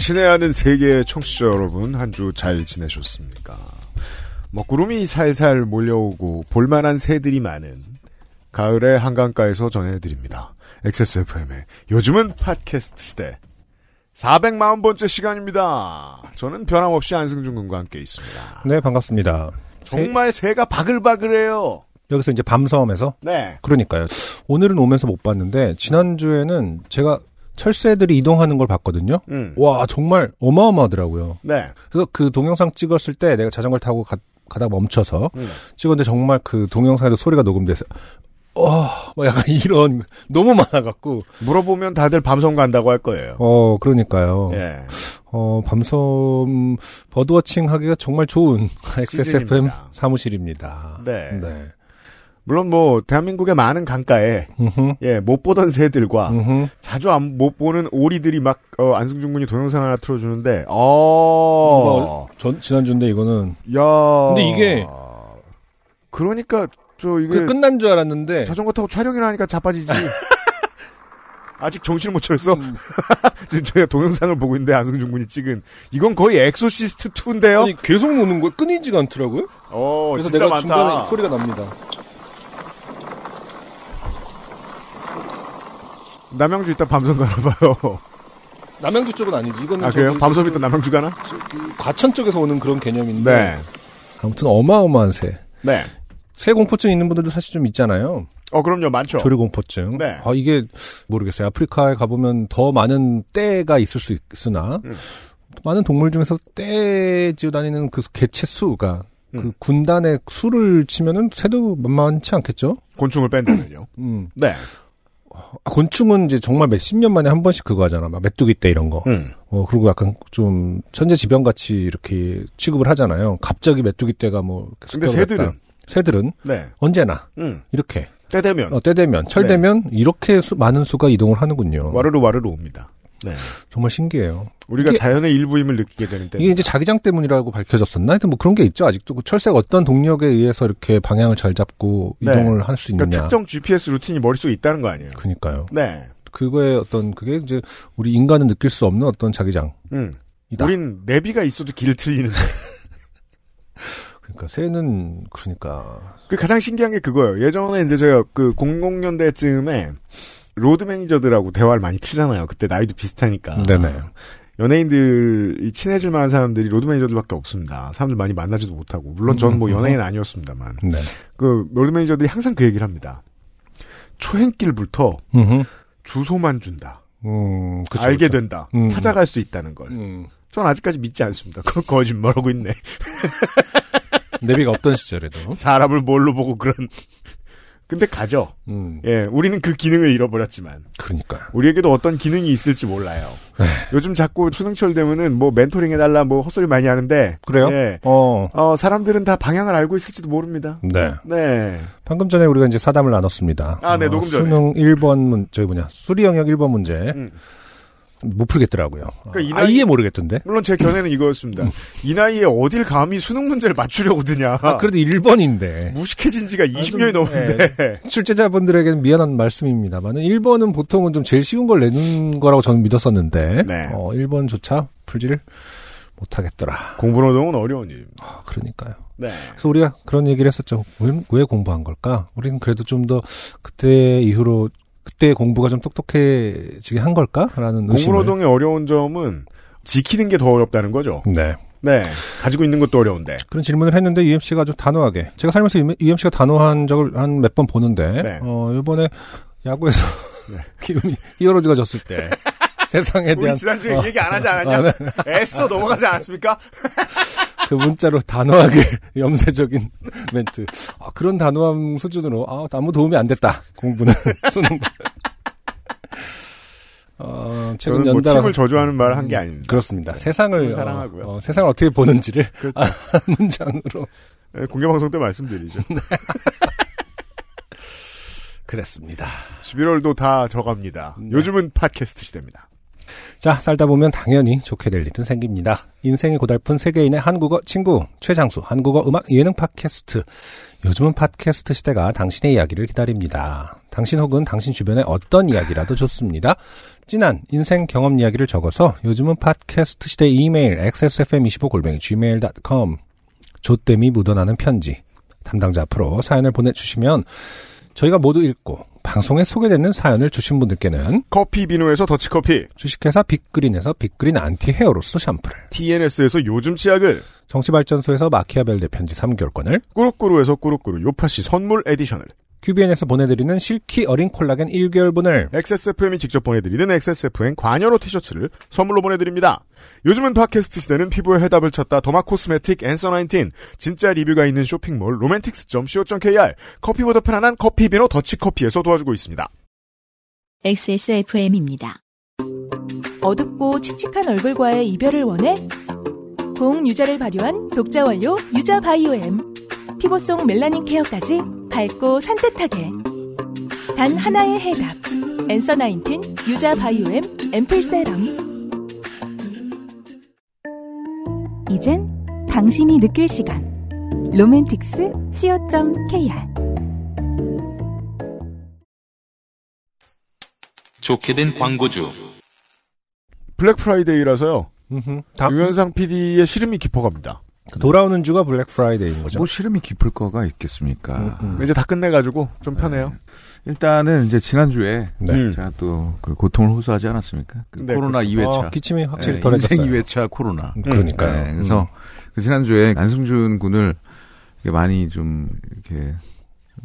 친애하는 세계의 청취자 여러분, 한 주 잘 지내셨습니까? 먹구름이 살살 몰려오고 볼만한 새들이 많은 가을의 한강가에서 전해드립니다. XSFM의 요즘은 팟캐스트 시대 440번째 시간입니다. 저는 변함없이 안승준 군과 함께 있습니다. 네, 반갑습니다. 정말 새 가 바글바글해요. 여기서 이제 밤섬에서 네. 그러니까요. 오늘은 오면서 못 봤는데 지난주에는 제가 철새들이 이동하는 걸 봤거든요. 음. 와, 정말 어마어마하더라고요. 네. 그래서 그 동영상 찍었을 때 내가 자전거를 타고 가, 가다가 멈춰서 음. 찍었는데 정말 그 동영상에도 소리가 녹음돼서 어, 뭐 약간 이런 너무 많아갖고 물어보면 다들 밤섬 간다고 할 거예요. 어 그러니까요. 예. 어 밤섬 버드워칭 하기가 정말 좋은 XSFM 시즌입니다. 사무실입니다. 네. 네. 물론 뭐 대한민국의 많은 강가에 예, 못 보던 새들과 음흠. 자주 안, 못 보는 오리들이 막 어, 안승준 군이 동영상 하나 틀어 주는데 어, 뭐, 전 지난주인데 이거는 야. 근데 이게- 그러니까 저 이게 그 끝난 줄 알았는데 자전거 타고 촬영이라 하니까 자빠지지. 아직 정신을 못 차렸어. 음, 지금 저희가 동영상을 보고 있는데 안승준 군이 찍은 이건 거의 엑소시스트 2인데요. 아니 계속 노는 거예요. 끊이지가 않더라고요. 어, 그래서 진짜 내가 많다. 중간에 소리가 납니다. 남양주 이따 밤섬 가나 봐요. 남양주 쪽은 아니지. 이거는 아 그래요? 밤섬 그- 이따 남양주 가나? 저기 과천 쪽에서 오는 그런 개념인데 네. 아무튼 어마어마한 새. 네. 새 공포증 있는 분들도 사실 좀 있잖아요. 어 그럼요 많죠. 조류 공포증. 네. 아 이게 모르겠어요. 아프리카에 가보면 더 많은 떼가 있을 수 있으나 음. 많은 동물 중에서 떼 지어 다니는 그 개체 수가 그 음. 군단의 수를 치면은 새도 만만치 않겠죠. 곤충을 뺀다면요. 음. 네. 아, 곤충은 이제 정말 몇 십 년 만에 한 번씩 그거 하잖아. 막 메뚜기 떼 이런 거. 음. 어, 그리고 약간 좀 천재지변 같이 이렇게 취급을 하잖아요. 갑자기 메뚜기 떼가 뭐. 근데 새들은? 했다. 새들은 네. 언제나 음. 이렇게 때 되면 어, 때 되면 철 네. 되면 이렇게 수- 많은 수가 이동을 하는군요. 와르르 와르르 옵니다. 네. 정말 신기해요. 우리가 자연의 일부임을 느끼게 되는 때. 이게 이제 자기장 때문이라고 밝혀졌었나? 하여튼 뭐 그런 게 있죠. 아직도 그 철새가 어떤 동력에 의해서 이렇게 방향을 잘 잡고 네. 이동을 할 수 있느냐. 그러니까 특정 GPS 루틴이 머릿속에 있다는 거 아니에요. 그니까요. 네. 그거의 어떤 그게 이제 우리 인간은 느낄 수 없는 어떤 자기장이다. 음. 우린 내비가 있어도 길을 틀리는. 그러니까 새는 그러니까 그 가장 신기한 게 그거예요. 예전에 이제 제가 그 00년대쯤에 로드 매니저들하고 대화를 많이 틀잖아요. 그때 나이도 비슷하니까. 네네. 연예인들이 친해질 만한 사람들이 로드 매니저들밖에 없습니다. 사람들 많이 만나지도 못하고. 물론 저는 뭐 음, 연예인 아니었습니다만. 네. 그 로드 매니저들이 항상 그 얘기를 합니다. 초행길부터 음흠. 주소만 준다. 음, 그쵸, 알게 그쵸. 된다. 음. 찾아갈 수 있다는 걸. 음. 전 아직까지 믿지 않습니다. 그 거짓말하고 있네. 내비가 없던 시절에도. 사람을 뭘로 보고 그런. 근데 가죠. 음, 예, 우리는 그 기능을 잃어버렸지만 그러니까요. 우리에게도 어떤 기능이 있을지 몰라요. 요즘 자꾸 수능철 되면은 뭐 멘토링 해달라 뭐 헛소리 많이 하는데 그래요? 예. 어, 어, 사람들은 다 방향을 알고 있을지도 모릅니다. 네. 네. 방금 전에 우리가 이제 사담을 나눴습니다. 아, 네, 어, 녹음 전에. 수능 1번 문, 저기 뭐냐, 수리 영역 1번 문제. 음. 못 풀겠더라고요. 그러니까 이 아, 나이- 이해 모르겠던데. 물론 제 견해는 이거였습니다. 이 나이에 어딜 감히 수능 문제를 맞추려고 드냐. 음. 아, 그래도 1번인데. 무식해진 지가 20년이 좀, 넘었는데. 출제자분들에게는 미안한 말씀입니다만 1번은 보통은 좀 제일 쉬운 걸 내는 거라고 저는 믿었었는데 네. 어, 1번조차 풀지를 못하겠더라. 공부노동은 어려운 일입니다. 아, 그러니까요. 네. 그래서 우리가 그런 얘기를 했었죠. 왜, 왜 공부한 걸까? 우리는 그래도 좀 더 그때 이후로 그때 공부가 좀 똑똑해지게 한 걸까라는. 공부노동의 어려운 점은 지키는 게 더 어렵다는 거죠. 네. 네. 가지고 있는 것도 어려운데. 그런 질문을 했는데 UMC가 아주 단호하게 제가 살면서 UMC가 단호한 적을 한 몇 번 보는데 네. 어 이번에 야구에서 네. 기분이 히어로즈가 졌을 때 세상에 우리 대한 지난주에 어, 얘기 안 하지 않았냐? 아, 네. 애써 넘어가지 않았습니까? 그 문자로 단호하게 염세적인 멘트. 아, 그런 단호함 수준으로 아, 아무 도움이 안 됐다. 공부는 수능. 어, 최근 저는 뭐 연달아 팀을 저주하는 말을 한게 아닙니다. 그렇습니다. 세상을 사랑하고요. 어, 어, 세상을 어떻게 보는지를 그렇죠. 아, 문장으로 네, 공개 방송 때 말씀드리죠. 그랬습니다. 11월도 다 저갑니다. 네. 요즘은 팟캐스트 시대입니다. 자, 살다 보면 당연히 좋게 될 일은 생깁니다. 인생이 고달픈 세계인의 한국어 친구, 최장수, 한국어 음악 예능 팟캐스트. 요즘은 팟캐스트 시대가 당신의 이야기를 기다립니다. 당신 혹은 당신 주변의 어떤 이야기라도 좋습니다. 진한 인생 경험 이야기를 적어서 요즘은 팟캐스트 시대 이메일 xsfm25골뱅이 gmail.com 조땜이 묻어나는 편지 담당자 앞으로 사연을 보내주시면 저희가 모두 읽고 방송에 소개되는 사연을 주신 분들께는 커피 비누에서 더치커피, 주식회사 빅그린에서 빅그린 안티 헤어로스 샴푸를 TNS에서 요즘 치약을, 정치발전소에서 마키아벨 대편지 3개월권을 꾸루꾸루에서 꾸루꾸루 요파시 선물 에디션을, QBN에서 보내드리는 실키 어린 콜라겐 1개월분을 XSFM이 직접 보내드리는 XSFM 관여로 티셔츠를 선물로 보내드립니다. 요즘은 팟캐스트 시대는 피부의 해답을 찾다 더마 코스메틱 앤서 19, 진짜 리뷰가 있는 쇼핑몰 로맨틱스.co.kr, 커피보다 편안한 커피 비노 더치커피에서 도와주고 있습니다. XSFM입니다. 어둡고 칙칙한 얼굴과의 이별을 원해? 공 유자를 발효한 독자 원료 유자 바이오엠. 피부 속 멜라닌 케어까지 밝고 산뜻하게. 단 하나의 해답. 엔서 나인틴 유자 바이오엠 앰플 세럼. 이젠 당신이 느낄 시간. 로맨틱스 co.kr 좋게 된 광고주. 블랙 프라이데이라서요. 유현상 PD의 시름이 깊어갑니다. 돌아오는 주가 블랙 프라이데이인 거죠. 뭐 시름이 깊을 거가 있겠습니까? 음, 음. 이제 다 끝내가지고 좀 편해요. 일단은 이제 지난주에 네. 음. 제가 또 그 고통을 호소하지 않았습니까? 그 네, 코로나 그렇죠. 2회차. 어, 기침이 확실히 네, 덜해졌어요. 인생 2회차 코로나. 음, 그러니까요. 네, 그래서 그 지난주에 안승준 군을 많이 좀 이렇게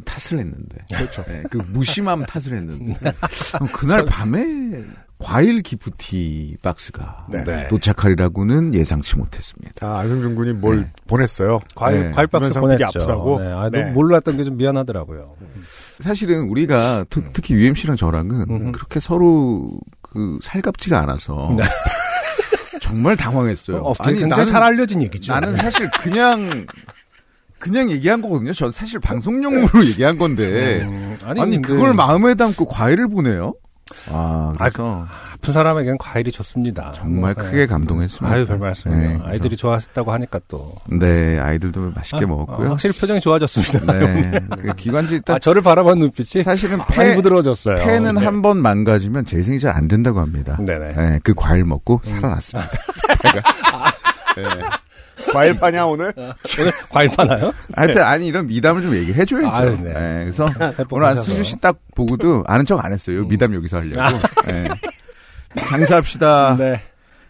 탓을 했는데. 그렇죠. 네, 그 무심함 탓을 했는데. 그날 밤에 과일 기프티 박스가 네. 네. 도착하리라고는 예상치 못했습니다. 아, 안승준 군이 뭘 네. 보냈어요. 과일, 네. 과일 박스 보냈죠. 아프다고? 네. 아, 네. 몰랐던 게 좀 미안하더라고요. 사실은 우리가 트- 특히 UMC랑 저랑은 음흠. 그렇게 서로 그 살갑지가 않아서 네. 정말 당황했어요. 어, 굉장히 잘 알려진 얘기죠. 나는 사실 그냥 그냥 얘기한 거거든요. 전 사실 방송용으로 얘기한 건데 음, 아니, 근데 그걸 마음에 담고 과일을 보내요. 아 그래서 아 픈 사람에겐 과일이 좋습니다. 정말 네. 크게 감동했습니다. 아유, 별 말씀이요. 네, 아이들이 좋아했다고 하니까 또. 네 아이들도 맛있게 아, 먹었고요. 어, 확실히 표정이 좋아졌습니다. 네, 그 기관지 일단 아, 저를 바라본 눈빛이 사실은 폐, 부드러워졌어요. 폐는 네. 한번 망가지면 재생이 잘 안 된다고 합니다. 네네. 네, 그 과일 먹고 살아났습니다. 제가. 네. 과일 파냐, 오늘? 오늘 과일 파나요? 하여튼 아니 이런 미담을 좀 얘기를 해줘야죠. 아유, 네. 네, 그래서 오늘 회복하셔서. 안승준 씨 딱 보고도 아는 척 안 했어요. 음. 미담 여기서 하려고. 네. 장사합시다. 네.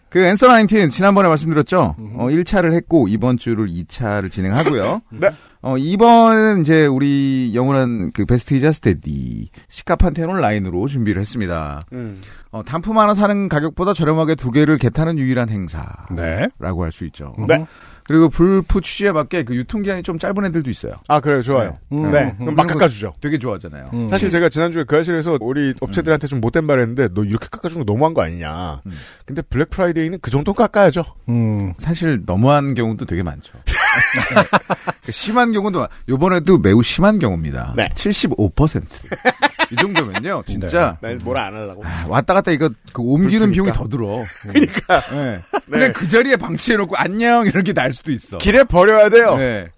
그 앤서 19 지난번에 말씀드렸죠. 음흠. 어, 1차를 했고 이번 주를 2차를 진행하고요. 네. 어, 이번 이제 우리 영원한 그 베스트 이자 스테디 시카판 테논 라인으로 준비를 했습니다. 음. 어, 단품 하나 사는 가격보다 저렴하게 두 개를 get하는 유일한 행사라고 네. 할수 있죠. 네. 그리고 블프 취지에 맞게 그 유통기한이 좀 짧은 애들도 있어요. 아, 그래요. 좋아요. 음. 네. 음. 그럼 막 깎아주죠. 되게 좋아하잖아요. 음. 사실 제가 지난주에 그 사실에서 우리 업체들한테 좀 못된 말 했는데 너 이렇게 깎아준 거 너무한 거 아니냐. 음. 근데 블랙 프라이데이는 그 정도 깎아야죠. 음. 사실 너무한 경우도 되게 많죠. 그 심한 경우도 많- 요번에도 매우 심한 경우입니다. 네. 75%. 이 정도면요, 진짜 난뭘안 하려고. 아, 왔다 갔다 이거 그 옮기는 비용이 더 들어. 그러니까. 그냥 그 자리에 방치해놓고 안녕 이렇게 날 수도 있어. 길에 버려야 돼요. 네.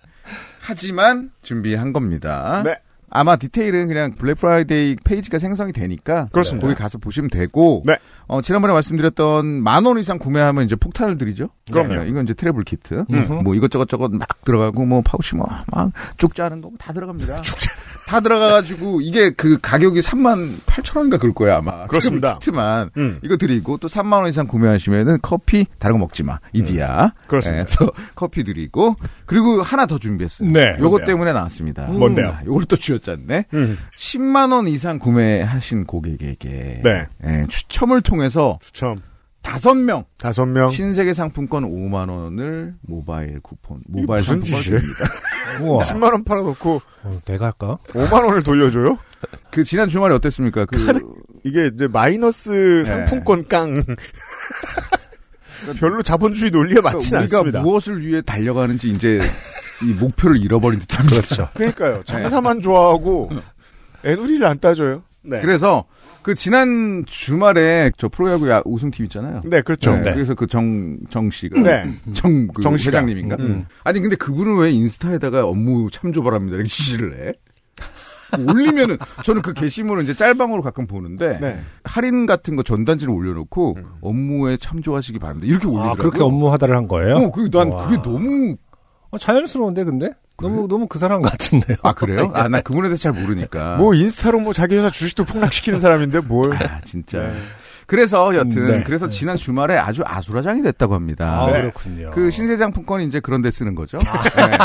하지만 준비한 겁니다. 네. 아마 디테일은 그냥 블랙 프라이데이 페이지가 생성이 되니까 그렇습니다. 거기 가서 보시면 되고 네. 어, 지난번에 말씀드렸던 만 원 이상 구매하면 이제 폭탄을 드리죠. 그럼요. 네, 이건 이제 travel kit. 음. 뭐 이것저것 저것 막 들어가고 뭐 파우치 뭐막쭉 짜는 거 다 들어갑니다. 다 들어가가지고 이게 그 가격이 3만 8천 원인가 그럴 거예요 아마. 그렇습니다. 키트만 음. 이거 드리고 또 3만 원 이상 구매하시면은 커피 다른 거 먹지 마 이디야. 그렇습니다. 예, 또 커피 드리고 그리고 하나 더 준비했어요. 네. 요것 뭔데요? 때문에 나왔습니다. 뭔데요? 아, 요걸 또 쥐어 짰네. 음. 10만 원 이상 구매하신 고객에게 네. 예, 추첨을 통해서 추첨. 다섯 명 다섯 명. 신세계 상품권 5만 원을 모바일 쿠폰 모바일 무슨 상품권 짓이에요? 드립니다. 우와. 10만 원 팔아놓고 어, 내가 할까? 5만 원을 돌려줘요? 그 지난 주말에 어땠습니까? 그 이게 이제 마이너스 상품권 깡. 별로 자본주의 논리가 맞진 그러니까 우리가 않습니다. 무엇을 위해 달려가는지 이제 이 목표를 잃어버린 듯한 그렇죠. 그러니까요. 장사만 좋아하고 애누리를 안 따져요. 네. 그래서 그 지난 주말에 저 프로야구 야- 우승팀 있잖아요. 네, 그렇죠. 네, 그래서 그 정, 정 씨가. 네. 정, 그 정 씨가. 회장님인가? 음. 아니, 근데 그분은 왜 인스타에다가 업무 참조 바랍니다. 이렇게 지시를 해? 올리면은, 저는 그 게시물을 이제 짤방으로 가끔 보는데, 네. 할인 같은 거 전단지를 올려놓고, 업무에 참조하시기 바랍니다. 이렇게 아, 올리더라고요. 그렇게 업무 하다를 한 거예요? 어, 그, 난 와. 그게 너무, 어, 자연스러운데, 근데? 너무, 너무 그 사람 같은데요? 아, 그래요? 아, 나 그분에 대해서 잘 모르니까. 뭐 인스타로 뭐 자기 회사 주식도 폭락시키는 사람인데 뭘. 아, 진짜. 네. 그래서 여튼, 네. 그래서 지난 주말에 아주 아수라장이 됐다고 합니다. 아, 네. 그렇군요. 그 신세계 상품권이 이제 그런 데 쓰는 거죠. 네.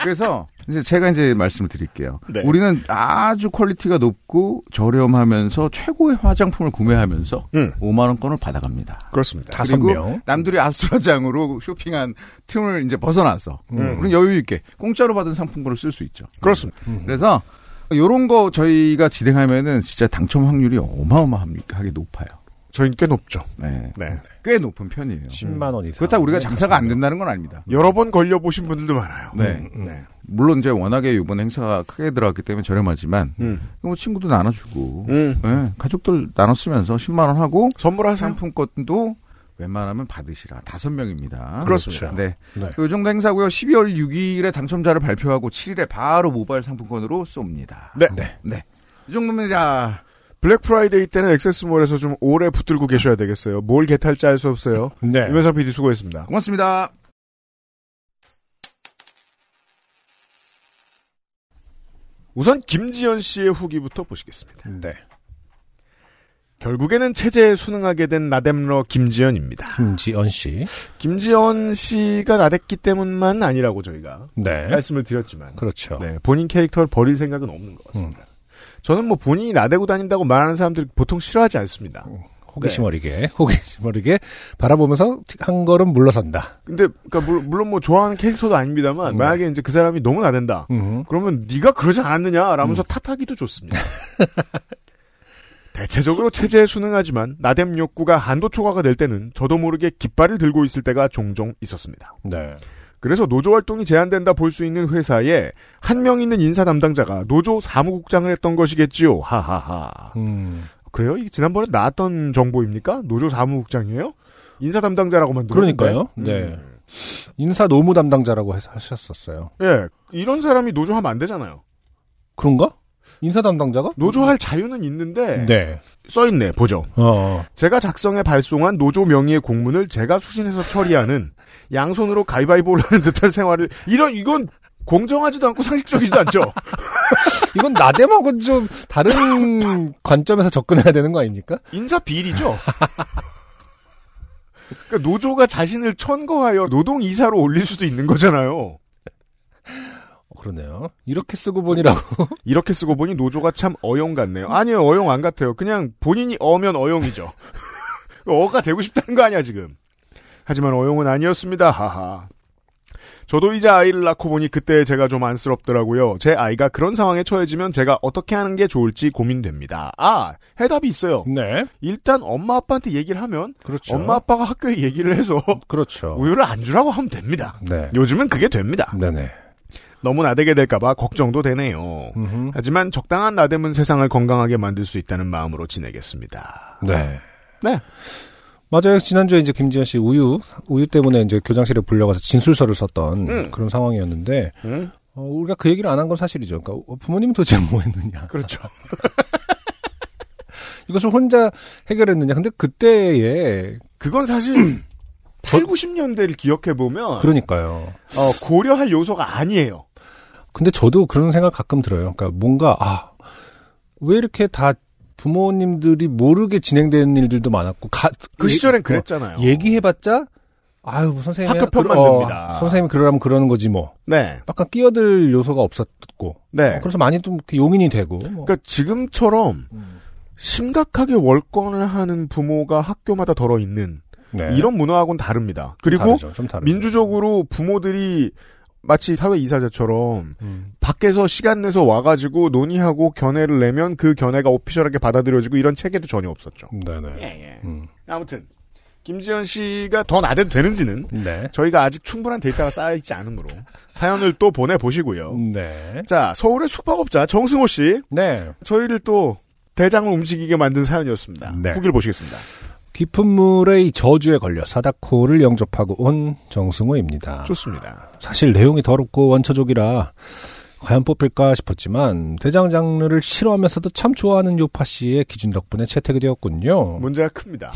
그래서 이제 제가 이제 말씀을 드릴게요. 네. 우리는 아주 퀄리티가 높고 저렴하면서 최고의 화장품을 구매하면서 음. 5만 원권을 받아갑니다. 그렇습니다. 다섯 그리고 명. 남들이 아수라장으로 쇼핑한 틈을 이제 벗어나서 음. 우리는 여유 있게 공짜로 받은 상품권을 쓸 수 있죠. 그렇습니다. 그래서 요런 거 저희가 진행하면은 진짜 당첨 확률이 어마어마하게 높아요. 저희는 꽤 높죠. 네. 네. 꽤 높은 편이에요. 10만 원 이상. 그렇다고 우리가 장사가 안 된다는 건 아닙니다. 여러 번 걸려보신 분들도 많아요. 네. 음, 네. 물론 이제 워낙에 이번 행사가 크게 들어갔기 때문에 저렴하지만 음. 뭐 친구도 나눠주고 음. 네, 가족들 나눠 쓰면서 10만 원 하고 선물하세요. 상품권도 웬만하면 받으시라 다섯 명입니다. 그렇습니다. 네. 네. 요 정도 행사고요. 12월 6일에 당첨자를 발표하고 7일에 바로 모바일 상품권으로 쏩니다. 네. 네. 네. 이 정도면 자 블랙 프라이데이 때는 XS몰에서 좀 오래 붙들고 계셔야 되겠어요. 뭘 get할지 알 수 없어요. 네. 유면상 PD 수고했습니다. 고맙습니다. 우선 김지연 씨의 후기부터 보시겠습니다. 네. 결국에는 체제에 순응하게 된 나댐러 김지연입니다. 김지연 씨. 김지연 씨가 나댔기 때문만 아니라고 저희가 네. 말씀을 드렸지만 그렇죠. 네, 본인 캐릭터를 버릴 생각은 없는 것 같습니다. 저는 뭐 본인이 나대고 다닌다고 말하는 사람들 보통 싫어하지 않습니다. 호기심 어리게, 호기심 어리게 바라보면서 한 걸음 물러선다. 근데 그러니까 물- 물론 뭐 좋아하는 캐릭터도 아닙니다만 네. 만약에 이제 그 사람이 너무 나댄다. 음. 그러면 네가 그러지 않았느냐 라면서 탓하기도 좋습니다. 대체적으로 체제에 순응하지만 나댐 욕구가 한도 초과가 될 때는 저도 모르게 깃발을 들고 있을 때가 종종 있었습니다. 네. 그래서 노조 활동이 제한된다 볼 수 있는 회사에 한 명 있는 인사 담당자가 노조 사무국장을 했던 것이겠지요. 하하하. 음. 그래요? 이게 지난번에 나왔던 정보입니까? 노조 사무국장이에요? 인사 담당자라고 만 들었는데. 그러니까요. 음. 네. 인사 노무 담당자라고 하셨었어요. 예, 이런 사람이 노조 하면 안 되잖아요. 그런가? 인사 담당자가? 노조할 자유는 있는데 네. 써있네. 보죠. 어. 제가 작성해 발송한 노조 명의의 공문을 제가 수신해서 처리하는 양손으로 가위바위보를 하는 듯한 생활을 이런 이건 공정하지도 않고 상식적이지도 않죠. 이건 나대하고 좀 다른 관점에서 접근해야 되는 거 아닙니까? 인사 비리죠. 그러니까 노조가 자신을 천거하여 노동 이사로 올릴 수도 있는 거잖아요. 어, 그러네요. 이렇게 쓰고 보니라고. 이렇게 쓰고 보니 노조가 참 어용 같네요. 아니요, 어용 안 같아요. 그냥 본인이 어면 어용이죠. 어가 되고 싶다는 거 아니야, 지금. 하지만 어용은 아니었습니다. 하하. 저도 이제 아이를 낳고 보니 그때 제가 좀 안쓰럽더라고요. 제 아이가 그런 상황에 처해지면 제가 어떻게 하는 게 좋을지 고민됩니다. 아, 해답이 있어요. 네. 일단 엄마 아빠한테 얘기를 하면 그렇죠. 엄마 아빠가 학교에 얘기를 해서 그렇죠. 우유를 안 주라고 하면 됩니다. 네. 요즘은 그게 됩니다. 네네. 너무 나대게 될까봐 걱정도 되네요. 음흠. 하지만 적당한 나댐은 세상을 건강하게 만들 수 있다는 마음으로 지내겠습니다. 네. 네. 맞아요. 지난주에 이제 김지현 씨 우유, 우유 때문에 이제 교장실에 불려가서 진술서를 썼던 음. 그런 상황이었는데, 응? 어, 우리가 그 얘기를 안 한 건 사실이죠. 그러니까 어, 부모님은 도대체 뭐 했느냐. 그렇죠. 이것을 혼자 해결했느냐. 근데 그때에, 그건 사실 8, 90년대를 기억해보면 그러니까요. 어, 고려할 요소가 아니에요. 근데 저도 그런 생각 가끔 들어요. 그러니까 뭔가, 아, 왜 이렇게 다 부모님들이 모르게 진행되는 일들도 많았고, 가, 그 얘- 시절엔 어, 그랬잖아요. 얘기해봤자, 아유, 뭐 선생님이. 학교 편만 그러- 듭니다. 선생님이 그러라면 그러는 거지 뭐. 네. 약간 끼어들 요소가 없었고. 네. 어, 그래서 많이 좀 용인이 되고. 뭐. 그러니까 지금처럼 음. 심각하게 월권을 하는 부모가 학교마다 덜어 있는 네. 이런 문화하고는 다릅니다. 그리고 다르죠. 민주적으로 부모들이 마치 사회 이사자처럼 음. 밖에서 시간 내서 와가지고 논의하고 견해를 내면 그 견해가 오피셜하게 받아들여지고 이런 체계도 전혀 없었죠. 네네. 예. 음. 아무튼 김지현 씨가 더 나대도 되는지는 네. 저희가 아직 충분한 데이터가 쌓여 있지 않으므로 사연을 또 보내 보시고요. 네. 자, 서울의 숙박업자 정승호 씨. 네. 저희를 또 대장을 움직이게 만든 사연이었습니다. 네. 후기를 보시겠습니다. 깊은 물의 저주에 걸려 사다코를 영접하고 온 정승호입니다. 좋습니다. 사실 내용이 더럽고 원초적이라 과연 뽑힐까 싶었지만 대장 장르를 싫어하면서도 참 좋아하는 요파 씨의 기준 덕분에 채택이 되었군요. 문제가 큽니다.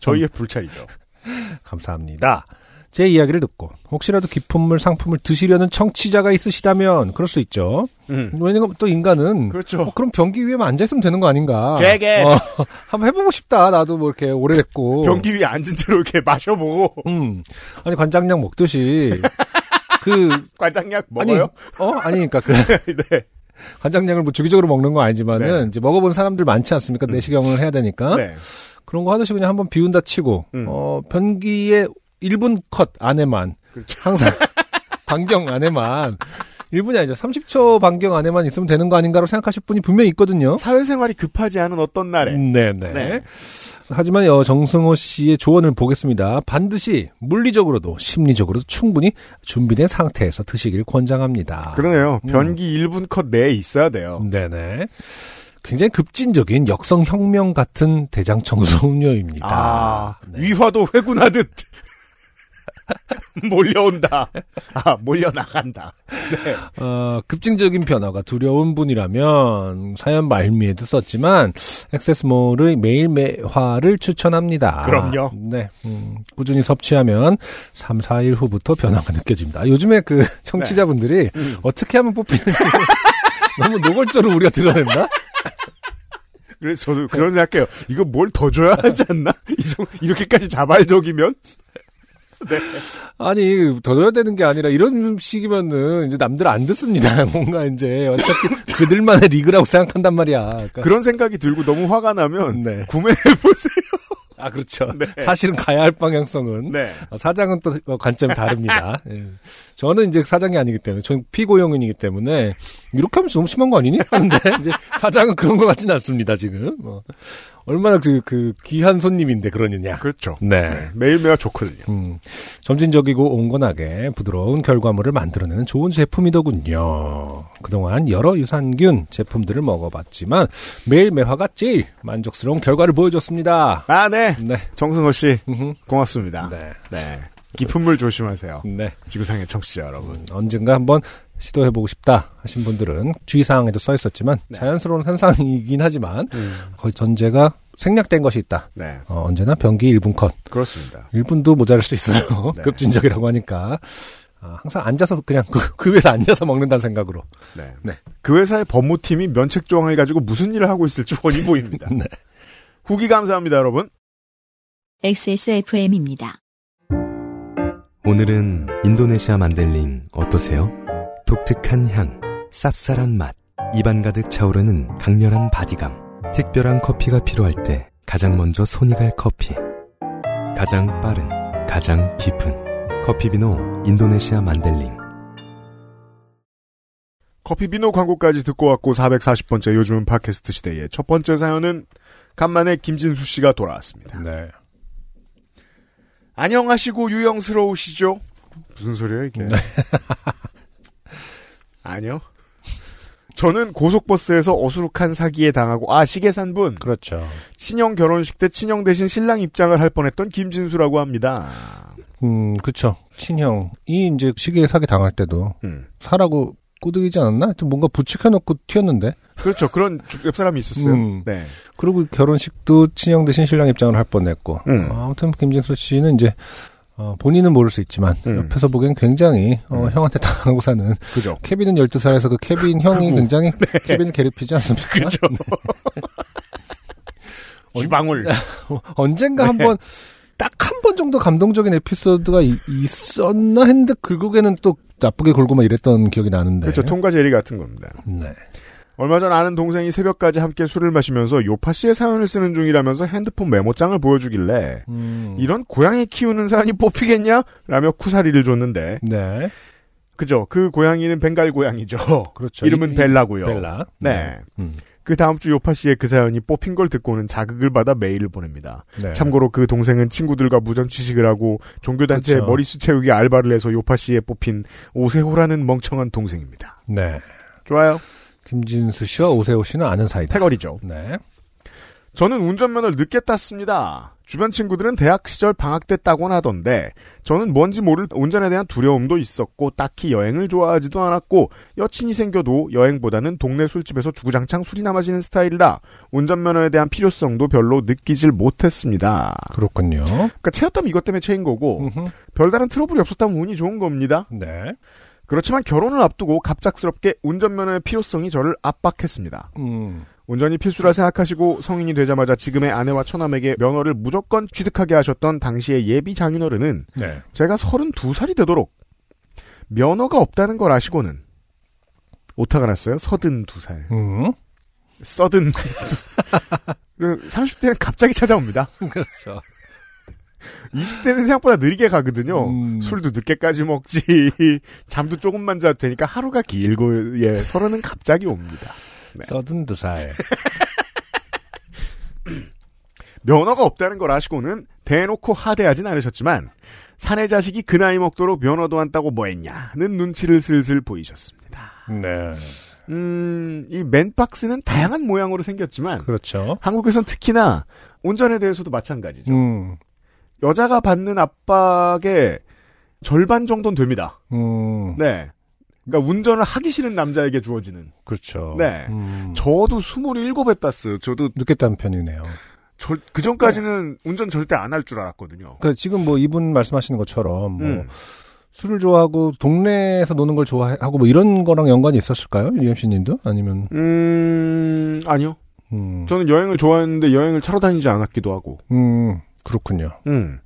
저희의 불찰이죠. 감사합니다. 제 이야기를 듣고 혹시라도 깊은 물 상품을 드시려는 청취자가 있으시다면 그럴 수 있죠. 음. 왜냐면 또 인간은 그렇죠. 어, 그럼 변기 위에만 앉아 있으면 되는 거 아닌가? 제게 어, 한번 해보고 싶다. 나도 뭐 이렇게 오래됐고. 변기 위에 앉은 채로 이렇게 마셔보고 음. 아니 관장약 먹듯이 그 관장약 먹어요? 어 아니 그러니까 그 네. 관장약을 뭐 주기적으로 먹는 건 아니지만은 네. 이제 먹어본 사람들 많지 않습니까? 내시경을 해야 되니까 네. 그런 거 하듯이 그냥 한번 비운다 치고 음. 어 변기의 1분 컷 안에만 그렇죠. 항상 반경 안에만 1분이 아니죠. 30초 반경 안에만 있으면 되는 거 아닌가로 생각하실 분이 분명히 있거든요. 사회생활이 급하지 않은 어떤 날에 네네. 네. 하지만 어, 정승호 씨의 조언을 보겠습니다. 반드시 물리적으로도 심리적으로도 충분히 준비된 상태에서 드시길 권장합니다. 그러네요. 음. 변기 1분 컷 내에 있어야 돼요. 네네. 굉장히 급진적인 역성 혁명 같은 대장 청소 음료입니다. 아, 네. 위화도 회군하듯 몰려온다. 아, 몰려나간다. 네. 어, 급진적인 변화가 두려운 분이라면 사연 말미에도 썼지만 액세스몰의 매일 매화를 추천합니다. 그럼요. 네, 음, 꾸준히 섭취하면 3, 4일 후부터 변화가 느껴집니다. 요즘에 그 청취자분들이 음. 어떻게 하면 뽑히는지 너무 노골적으로 우리가 드러낸다? 그래서 저도 그런 생각해요. 이거 뭘 더 줘야 하지 않나? 이렇게까지 자발적이면? 아니 더 줘야 되는 게 아니라 이런 식이면은 이제 남들 안 듣습니다. 뭔가 이제 어차피 그들만의 리그라고 생각한단 말이야. 그러니까 그런 생각이 들고 너무 화가 나면 네. 구매해 보세요. 아 그렇죠. 네. 사실은 가야 할 방향성은 네. 어, 사장은 또 어, 관점이 다릅니다. 예. 저는 이제 사장이 아니기 때문에 저는 피고용인이기 때문에 이렇게 하면 너무 심한 거 아니니? 하는데 이제 사장은 그런 것 같지는 않습니다 지금. 어. 얼마나 그, 그 귀한 손님인데 그러느냐. 그렇죠. 네. 네. 매일매일 좋거든요. 음, 점진적이고 온건하게 부드러운 결과물을 만들어내는 좋은 제품이더군요. 그동안 여러 유산균 제품들을 먹어봤지만 매일 매화가 제일 만족스러운 결과를 보여줬습니다. 아, 네. 네. 정승호 씨, 음흠. 고맙습니다. 네. 네. 깊은 물 조심하세요. 네. 지구상의 청취자 여러분. 언젠가 한번 시도해보고 싶다 하신 분들은 주의사항에도 써 있었지만 네. 자연스러운 현상이긴 하지만 음. 거의 전제가 생략된 것이 있다. 네. 어, 언제나 변기 1분 컷. 그렇습니다. 1분도 모자랄 수 있어요. 네. 급진적이라고 하니까. 아, 항상 앉아서 그냥 그, 그 위에서 앉아서 먹는다는 생각으로. 네. 네. 그 회사의 법무팀이 면책 조항을 가지고 무슨 일을 하고 있을지 훤히 보입니다. 네. 후기 감사합니다, 여러분. XSFM입니다. 오늘은 인도네시아 만델링 어떠세요? 독특한 향, 쌉쌀한 맛, 입안 가득 차오르는 강렬한 바디감. 특별한 커피가 필요할 때 가장 먼저 손이 갈 커피. 가장 빠른, 가장 깊은 커피비노 인도네시아 만델링. 커피비노 광고까지 듣고 왔고 440번째 요즘은 팟캐스트 시대의 첫 번째 사연은 간만에 김진수 씨가 돌아왔습니다. 네. 안녕하시고 유영스러우시죠? 무슨 소리예요 이게? 아니요. 저는 고속버스에서 어수룩한 사기에 당하고 아 시계 산 분 그렇죠. 친형 결혼식 때 친형 대신 신랑 입장을 할 뻔했던 김진수라고 합니다. 음, 그쵸. 친형이 이제 시계 사기 당할 때도 음. 사라고 꼬드기지 않았나? 하여튼 뭔가 부축해놓고 튀었는데. 그렇죠. 그런 옆 사람이 있었어요. 음. 네. 그리고 결혼식도 친형 대신 신랑 입장을 할 뻔했고. 음. 어, 아무튼 김진수 씨는 이제 어, 본인은 모를 수 있지만 음. 옆에서 보기엔 굉장히 어, 형한테 당하고 사는 그죠. 케빈은 12살에서 그 케빈 형이 굉장히 케빈을 괴롭히지 않습니까? 네. 그죠. 쥐방울. 어, 언젠가 한번 딱 한 번 정도 감동적인 에피소드가 이- 있었나 했는데 결국에는 또 나쁘게 굴고만 이랬던 기억이 나는데. 그렇죠. 통과 제리 같은 겁니다. 네. 얼마 전 아는 동생이 새벽까지 함께 술을 마시면서 요파 씨의 사연을 쓰는 중이라면서 핸드폰 메모장을 보여주길래 음. 이런 고양이 키우는 사람이 뽑히겠냐? 라며 쿠사리를 줬는데 네. 그죠. 그 고양이는 벵갈 고양이죠. 그렇죠. 이름은 이- 벨라고요. 벨라. 네. 음. 그 다음 주 요파 씨의 그 사연이 뽑힌 걸 듣고는 자극을 받아 메일을 보냅니다. 네. 참고로 그 동생은 친구들과 무전 취식을 하고 종교단체에 그렇죠. 머리수 채우기 알바를 해서 요파 씨에 뽑힌 오세호라는 멍청한 동생입니다. 네. 좋아요. 김진수 씨와 오세호 씨는 아는 사이다. 태거리죠. 네. 저는 운전면허를 늦게 땄습니다. 주변 친구들은 대학 시절 방학 때 따곤 하던데 저는 뭔지 모를 운전에 대한 두려움도 있었고 딱히 여행을 좋아하지도 않았고 여친이 생겨도 여행보다는 동네 술집에서 주구장창 술이나 마시는 스타일이라 운전면허에 대한 필요성도 별로 느끼질 못했습니다. 그렇군요. 그러니까 채였다면 이것 때문에 채인 거고 음흠. 별다른 트러블이 없었다면 운이 좋은 겁니다. 네. 그렇지만 결혼을 앞두고 갑작스럽게 운전면허의 필요성이 저를 압박했습니다. 음. 운전이 필수라 생각하시고 성인이 되자마자 지금의 아내와 처남에게 면허를 무조건 취득하게 하셨던 당시의 예비 장인어른은 네. 제가 32살이 되도록 면허가 없다는 걸 아시고는 오타가 났어요. 32살. 음. 써든. 그 30대는 갑자기 찾아옵니다. 그렇죠. 20대는 생각보다 느리게 가거든요. 음. 술도 늦게까지 먹지. 잠도 조금만 자도 되니까 하루가 길고, 예, 서른은 갑자기 옵니다. 네. 두 살. 면허가 없다는 걸 아시고는 대놓고 하대하진 않으셨지만 사내 자식이 그 나이 먹도록 면허도 안 따고 뭐 했냐는 눈치를 슬슬 보이셨습니다. 네. 음, 이 맨박스는 다양한 모양으로 생겼지만 그렇죠. 한국에선 특히나 운전에 대해서도 마찬가지죠. 음. 여자가 받는 압박의 절반 정도는 됩니다. 음. 네. 그러니까 운전을 하기 싫은 남자에게 주어지는. 그렇죠. 네. 음. 저도 27에 땄어요. 저도 딴 편이네요. 그 전까지는 운전 절대 안 할 줄 알았거든요. 그 지금 뭐 이분 말씀하시는 것처럼 뭐 음. 술을 좋아하고 동네에서 노는 걸 좋아하고 뭐 이런 거랑 연관이 있었을까요? UMC 님도? 아니면 음, 아니요. 음. 저는 여행을 좋아했는데 여행을 차로 다니지 않았기도 하고. 음. 그렇군요. 음.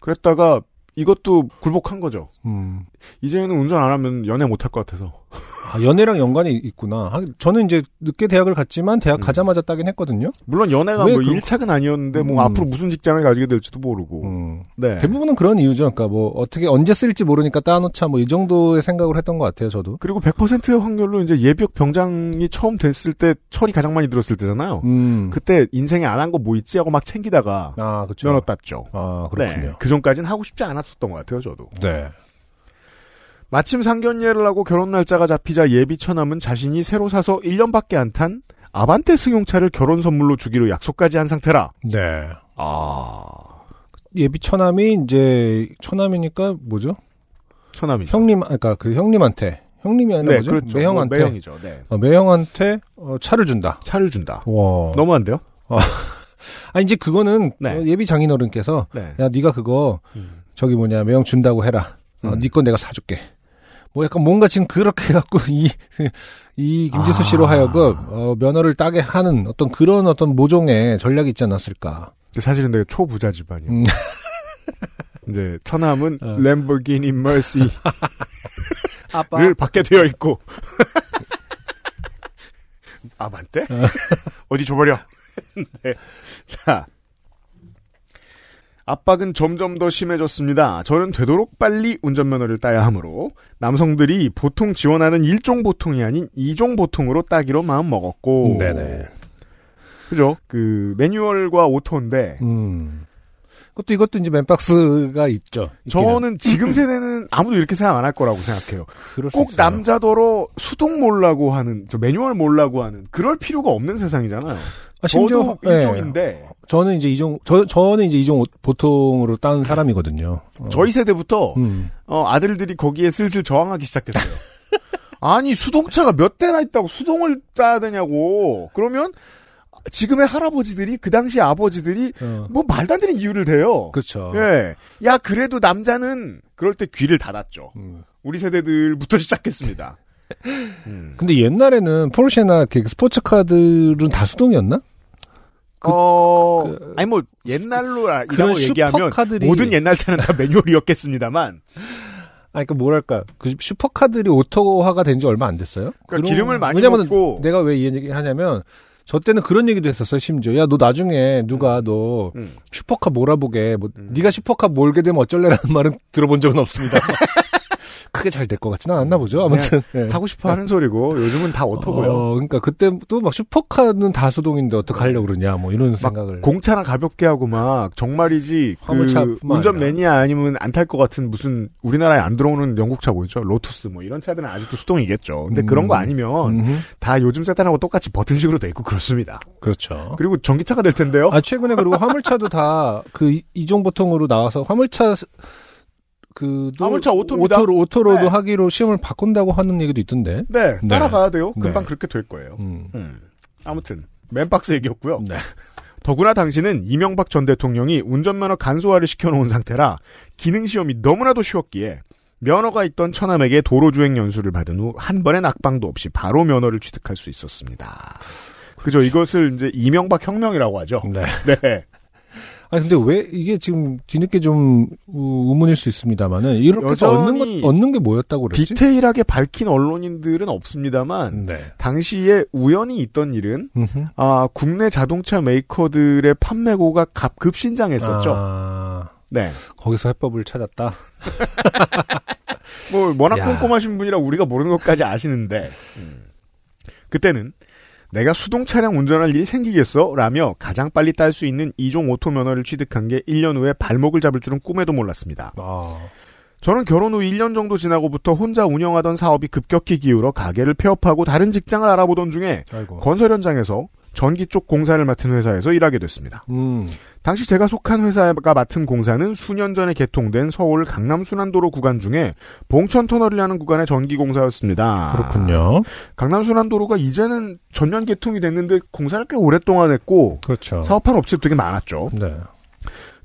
그랬다가 이것도 굴복한 거죠. 음. 이제는 운전 안 하면 연애 못 할 것 같아서. 아, 연애랑 연관이 있구나. 하- 저는 이제 늦게 대학을 갔지만 대학 음. 가자마자 따긴 했거든요. 물론 연애가 왜뭐 그런- 일착은 아니었는데 뭐 음. 앞으로 무슨 직장을 가지게 될지도 모르고. 음. 네. 대부분은 그런 이유죠. 그러니까 뭐 어떻게 언제 쓸지 모르니까 따놓자 뭐 이 정도의 생각을 했던 것 같아요. 저도. 그리고 100%의 확률로 이제 예비역 병장이 처음 됐을 때 철이 가장 많이 들었을 때잖아요. 음. 그때 인생에 안 한 거 뭐 있지 하고 막 챙기다가 아, 그렇죠. 면허 땄죠. 아, 네. 그렇군요. 그 전까지는 하고 싶지 않았었던 것 같아요, 저도. 네. 마침 상견례를 하고 결혼 날짜가 잡히자 예비 처남은 자신이 새로 사서 1년밖에 안 탄 아반떼 승용차를 결혼 선물로 주기로 약속까지 한 상태라. 네. 아. 예비 처남이 이제 처남이니까 뭐죠? 처남이죠. 형님, 그러니까 그 형님한테 형님이 아니라 네, 뭐죠? 그렇죠. 매형한테 뭐 매형이죠. 네. 어, 매형한테 어, 차를 준다. 차를 준다. 와. 너무한데요? 아 이제 그거는 네. 어, 예비 장인어른께서 네. 야 네가 그거 음. 저기 뭐냐 매형 준다고 해라. 어, 음. 네거 내가 사줄게. 뭐 약간 뭔가 지금 그렇게 해갖고 이, 이 김지수 씨로 아. 하여금 어, 면허를 따게 하는 어떤 그런 어떤 모종의 전략이 있지 않았을까. 사실은 내가 초부자 집안이에요. 음. 이제 처남은 어. 램보기니 머시를 아빠. 받게 되어 있고 아반떼? 어디 줘버려. 네. 자. 압박은 점점 더 심해졌습니다. 저는 되도록 빨리 운전면허를 따야 하므로 남성들이 보통 지원하는 일종 보통이 아닌 이종 보통으로 따기로 마음 먹었고 네네. 그죠? 그 매뉴얼과 오토인데 음. 그것도 이것도 이제 맨박스가 있죠. 있기는. 저는 지금 세대는 아무도 이렇게 생각 안 할 거라고 생각해요. 꼭 있어요. 남자더러 수동 몰라고 하는, 저 매뉴얼 몰라고 하는, 그럴 필요가 없는 세상이잖아요. 아, 심지어 저도 예. 일종인데, 저는 이제 이종 저 저는 이제 이종 보통으로 딴 사람이거든요. 어. 저희 세대부터, 음. 어, 아들들이 거기에 슬슬 저항하기 시작했어요. 아니, 수동차가 몇 대나 있다고 수동을 따야 되냐고. 그러면, 지금의 할아버지들이, 그 당시 아버지들이, 어. 뭐 말도 안 되는 이유를 대요. 그렇죠. 예. 야, 그래도 남자는, 그럴 때 귀를 닫았죠. 음. 우리 세대들부터 시작했습니다. 음. 근데 옛날에는 포르쉐나 그 스포츠카들은 다 수동이었나? 그- 어, 그- 아니 뭐 옛날로 그런 이라고 얘기하면 슈퍼카들이- 모든 옛날 차는 다 매뉴얼이었겠습니다만 아니 그 뭐랄까 그 슈퍼카들이 오토화가 된 지 얼마 안 됐어요. 그러니까 기름을 많이 왜냐면 먹고 내가 왜 이 얘기를 하냐면 저 때는 그런 얘기도 했었어요. 심지어 야 너 나중에 누가 너 음. 슈퍼카 몰아보게 뭐 음. 네가 슈퍼카 몰게 되면 어쩔래라는 말은 들어본 적은 없습니다. 크게 잘 될 것 같지는 않았나 보죠. 아무튼 예. 하고 싶어 하는 소리고 요즘은 다 오토고요. 어, 그러니까 그때도 막 슈퍼카는 다 수동인데 어떻게 하려고 그러냐 뭐 이런 생각을 공차나 가볍게 하고 막 정말이지 그 운전. 매니아 아니면 안 탈 것 같은 무슨 우리나라에 안 들어오는 영국차 뭐있죠 로투스 뭐 이런 차들은 아직도 수동이겠죠. 근데 음. 그런 거 아니면 음흠. 다 요즘 세단하고 똑같이 버튼식으로 돼 있고 그렇습니다. 그렇죠. 그리고 전기차가 될 텐데요. 아 최근에 그리고 화물차도 다 그 이종 보통으로 나와서 화물차 스- 그도 화물차 오토입니다. 오토로 오토로도 네. 하기로 시험을 바꾼다고 하는 얘기도 있던데. 네, 네. 따라가야 돼요. 금방 네. 그렇게 될 거예요. 음. 음. 아무튼 맨박스 얘기였고요. 네. 더구나 당신은 이명박 전 대통령이 운전면허 간소화를 시켜놓은 상태라 기능 시험이 너무나도 쉬웠기에 면허가 있던 처남에게 도로주행 연수를 받은 후 한 번의 낙방도 없이 바로 면허를 취득할 수 있었습니다. 그죠? 이것을 이제 이명박 혁명이라고 하죠. 네. 네. 아니 근데 왜 이게 지금 뒤늦게 좀 우- 의문일 수 있습니다만은 이렇게 얻는 것 얻는 게 뭐였다고 그랬지? 디테일하게 밝힌 언론인들은 없습니다만 네. 당시에 우연히 있던 일은 음흠. 아, 국내 자동차 메이커들의 판매고가 급, 급신장했었죠. 아, 네. 거기서 해법을 찾았다. 뭐 워낙 야. 꼼꼼하신 분이라 우리가 모르는 것까지 아시는데 음. 그때는 내가 수동 차량 운전할 일이 생기겠어? 라며 가장 빨리 딸 수 있는 이종 오토 면허를 취득한 게 1년 후에 발목을 잡을 줄은 꿈에도 몰랐습니다. 아, 저는 결혼 후 1년 정도 지나고부터 혼자 운영하던 사업이 급격히 기울어 가게를 폐업하고 다른 직장을 알아보던 중에 아이고. 건설 현장에서 전기 쪽 공사를 맡은 회사에서 일하게 됐습니다. 음, 당시 제가 속한 회사가 맡은 공사는 수년 전에 개통된 서울 강남 순환도로 구간 중에 봉천 터널이라는 구간의 전기 공사였습니다. 그렇군요. 강남 순환도로가 이제는 전면 개통이 됐는데 공사를 꽤 오랫동안 했고 그렇죠. 사업한 업체도 되게 많았죠. 네.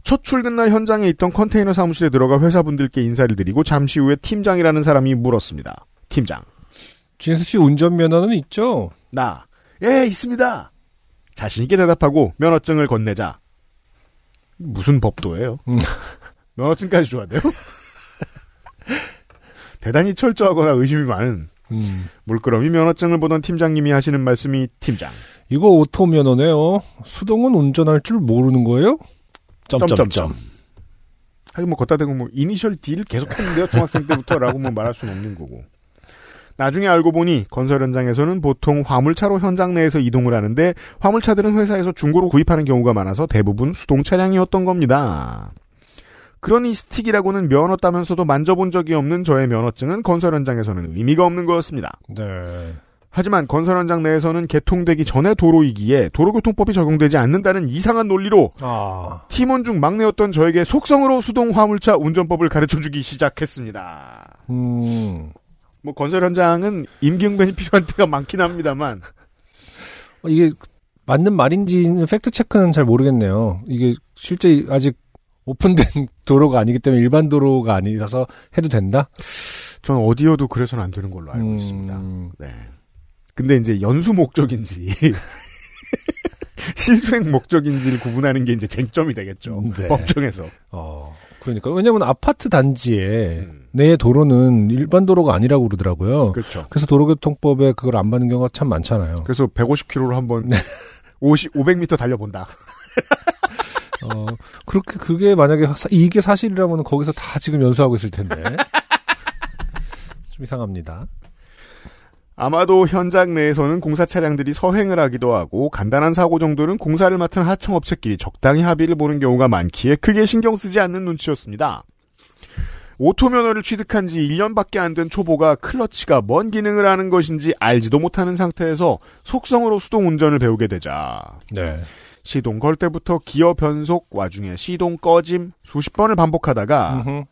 첫 출근 날 현장에 있던 컨테이너 사무실에 들어가 회사분들께 인사를 드리고 잠시 후에 팀장이라는 사람이 물었습니다. 팀장. 진수 씨 운전면허는 있죠? 나. 예, 있습니다. 자신있게 대답하고 면허증을 건네자. 무슨 법도예요? 음. 면허증까지 줘야 돼요? 대단히 철저하거나 의심이 많은 음. 물끄러미 면허증을 보던 팀장님이 하시는 말씀이 팀장. 이거 오토 면허네요. 수동은 운전할 줄 모르는 거예요? 점점점. 하긴 뭐 거따 대고 뭐 이니셜 D를 계속 했는데요. 중학생 때부터라고 뭐 말할 수는 없는 거고. 나중에 알고 보니 건설 현장에서는 보통 화물차로 현장 내에서 이동을 하는데 화물차들은 회사에서 중고로 구입하는 경우가 많아서 대부분 수동 차량이었던 겁니다. 그러니 스틱이라고는 면허 따면서도 만져본 적이 없는 저의 면허증은 건설 현장에서는 의미가 없는 거였습니다. 네. 하지만 건설 현장 내에서는 개통되기 전에 도로이기에 도로교통법이 적용되지 않는다는 이상한 논리로 아. 팀원 중 막내였던 저에게 속성으로 수동 화물차 운전법을 가르쳐주기 시작했습니다. 음. 뭐 건설 현장은 임기응변이 필요한 때가 많긴 합니다만 어, 이게 맞는 말인지는 팩트 체크는 잘 모르겠네요. 이게 실제 아직 오픈된 도로가 아니기 때문에 일반 도로가 아니라서 해도 된다? 저는 어디여도 그래서는 안 되는 걸로 알고 음, 있습니다. 네. 근데 이제 연수 목적인지 실수행 목적인지를 구분하는 게 이제 쟁점이 되겠죠. 네. 법정에서. 어. 그러니까 왜냐면 아파트 단지에 음, 내 도로는 일반 도로가 아니라고 그러더라고요. 그렇죠. 그래서 도로교통법에 그걸 안 받는 경우가 참 많잖아요. 그래서 150km로 한번 네. 50, 500m 달려본다. 어, 그렇게 그게 만약에 사- 이게 사실이라면 거기서 다 지금 연수하고 있을 텐데. 좀 이상합니다. 아마도 현장 내에서는 공사 차량들이 서행을 하기도 하고 간단한 사고 정도는 공사를 맡은 하청업체끼리 적당히 합의를 보는 경우가 많기에 크게 신경 쓰지 않는 눈치였습니다. 오토 면허를 취득한 지 1년밖에 안 된 초보가 클러치가 뭔 기능을 하는 것인지 알지도 못하는 상태에서 속성으로 수동 운전을 배우게 되자 네. 시동 걸 때부터 기어 변속 와중에 시동 꺼짐 수십 번을 반복하다가 음흠.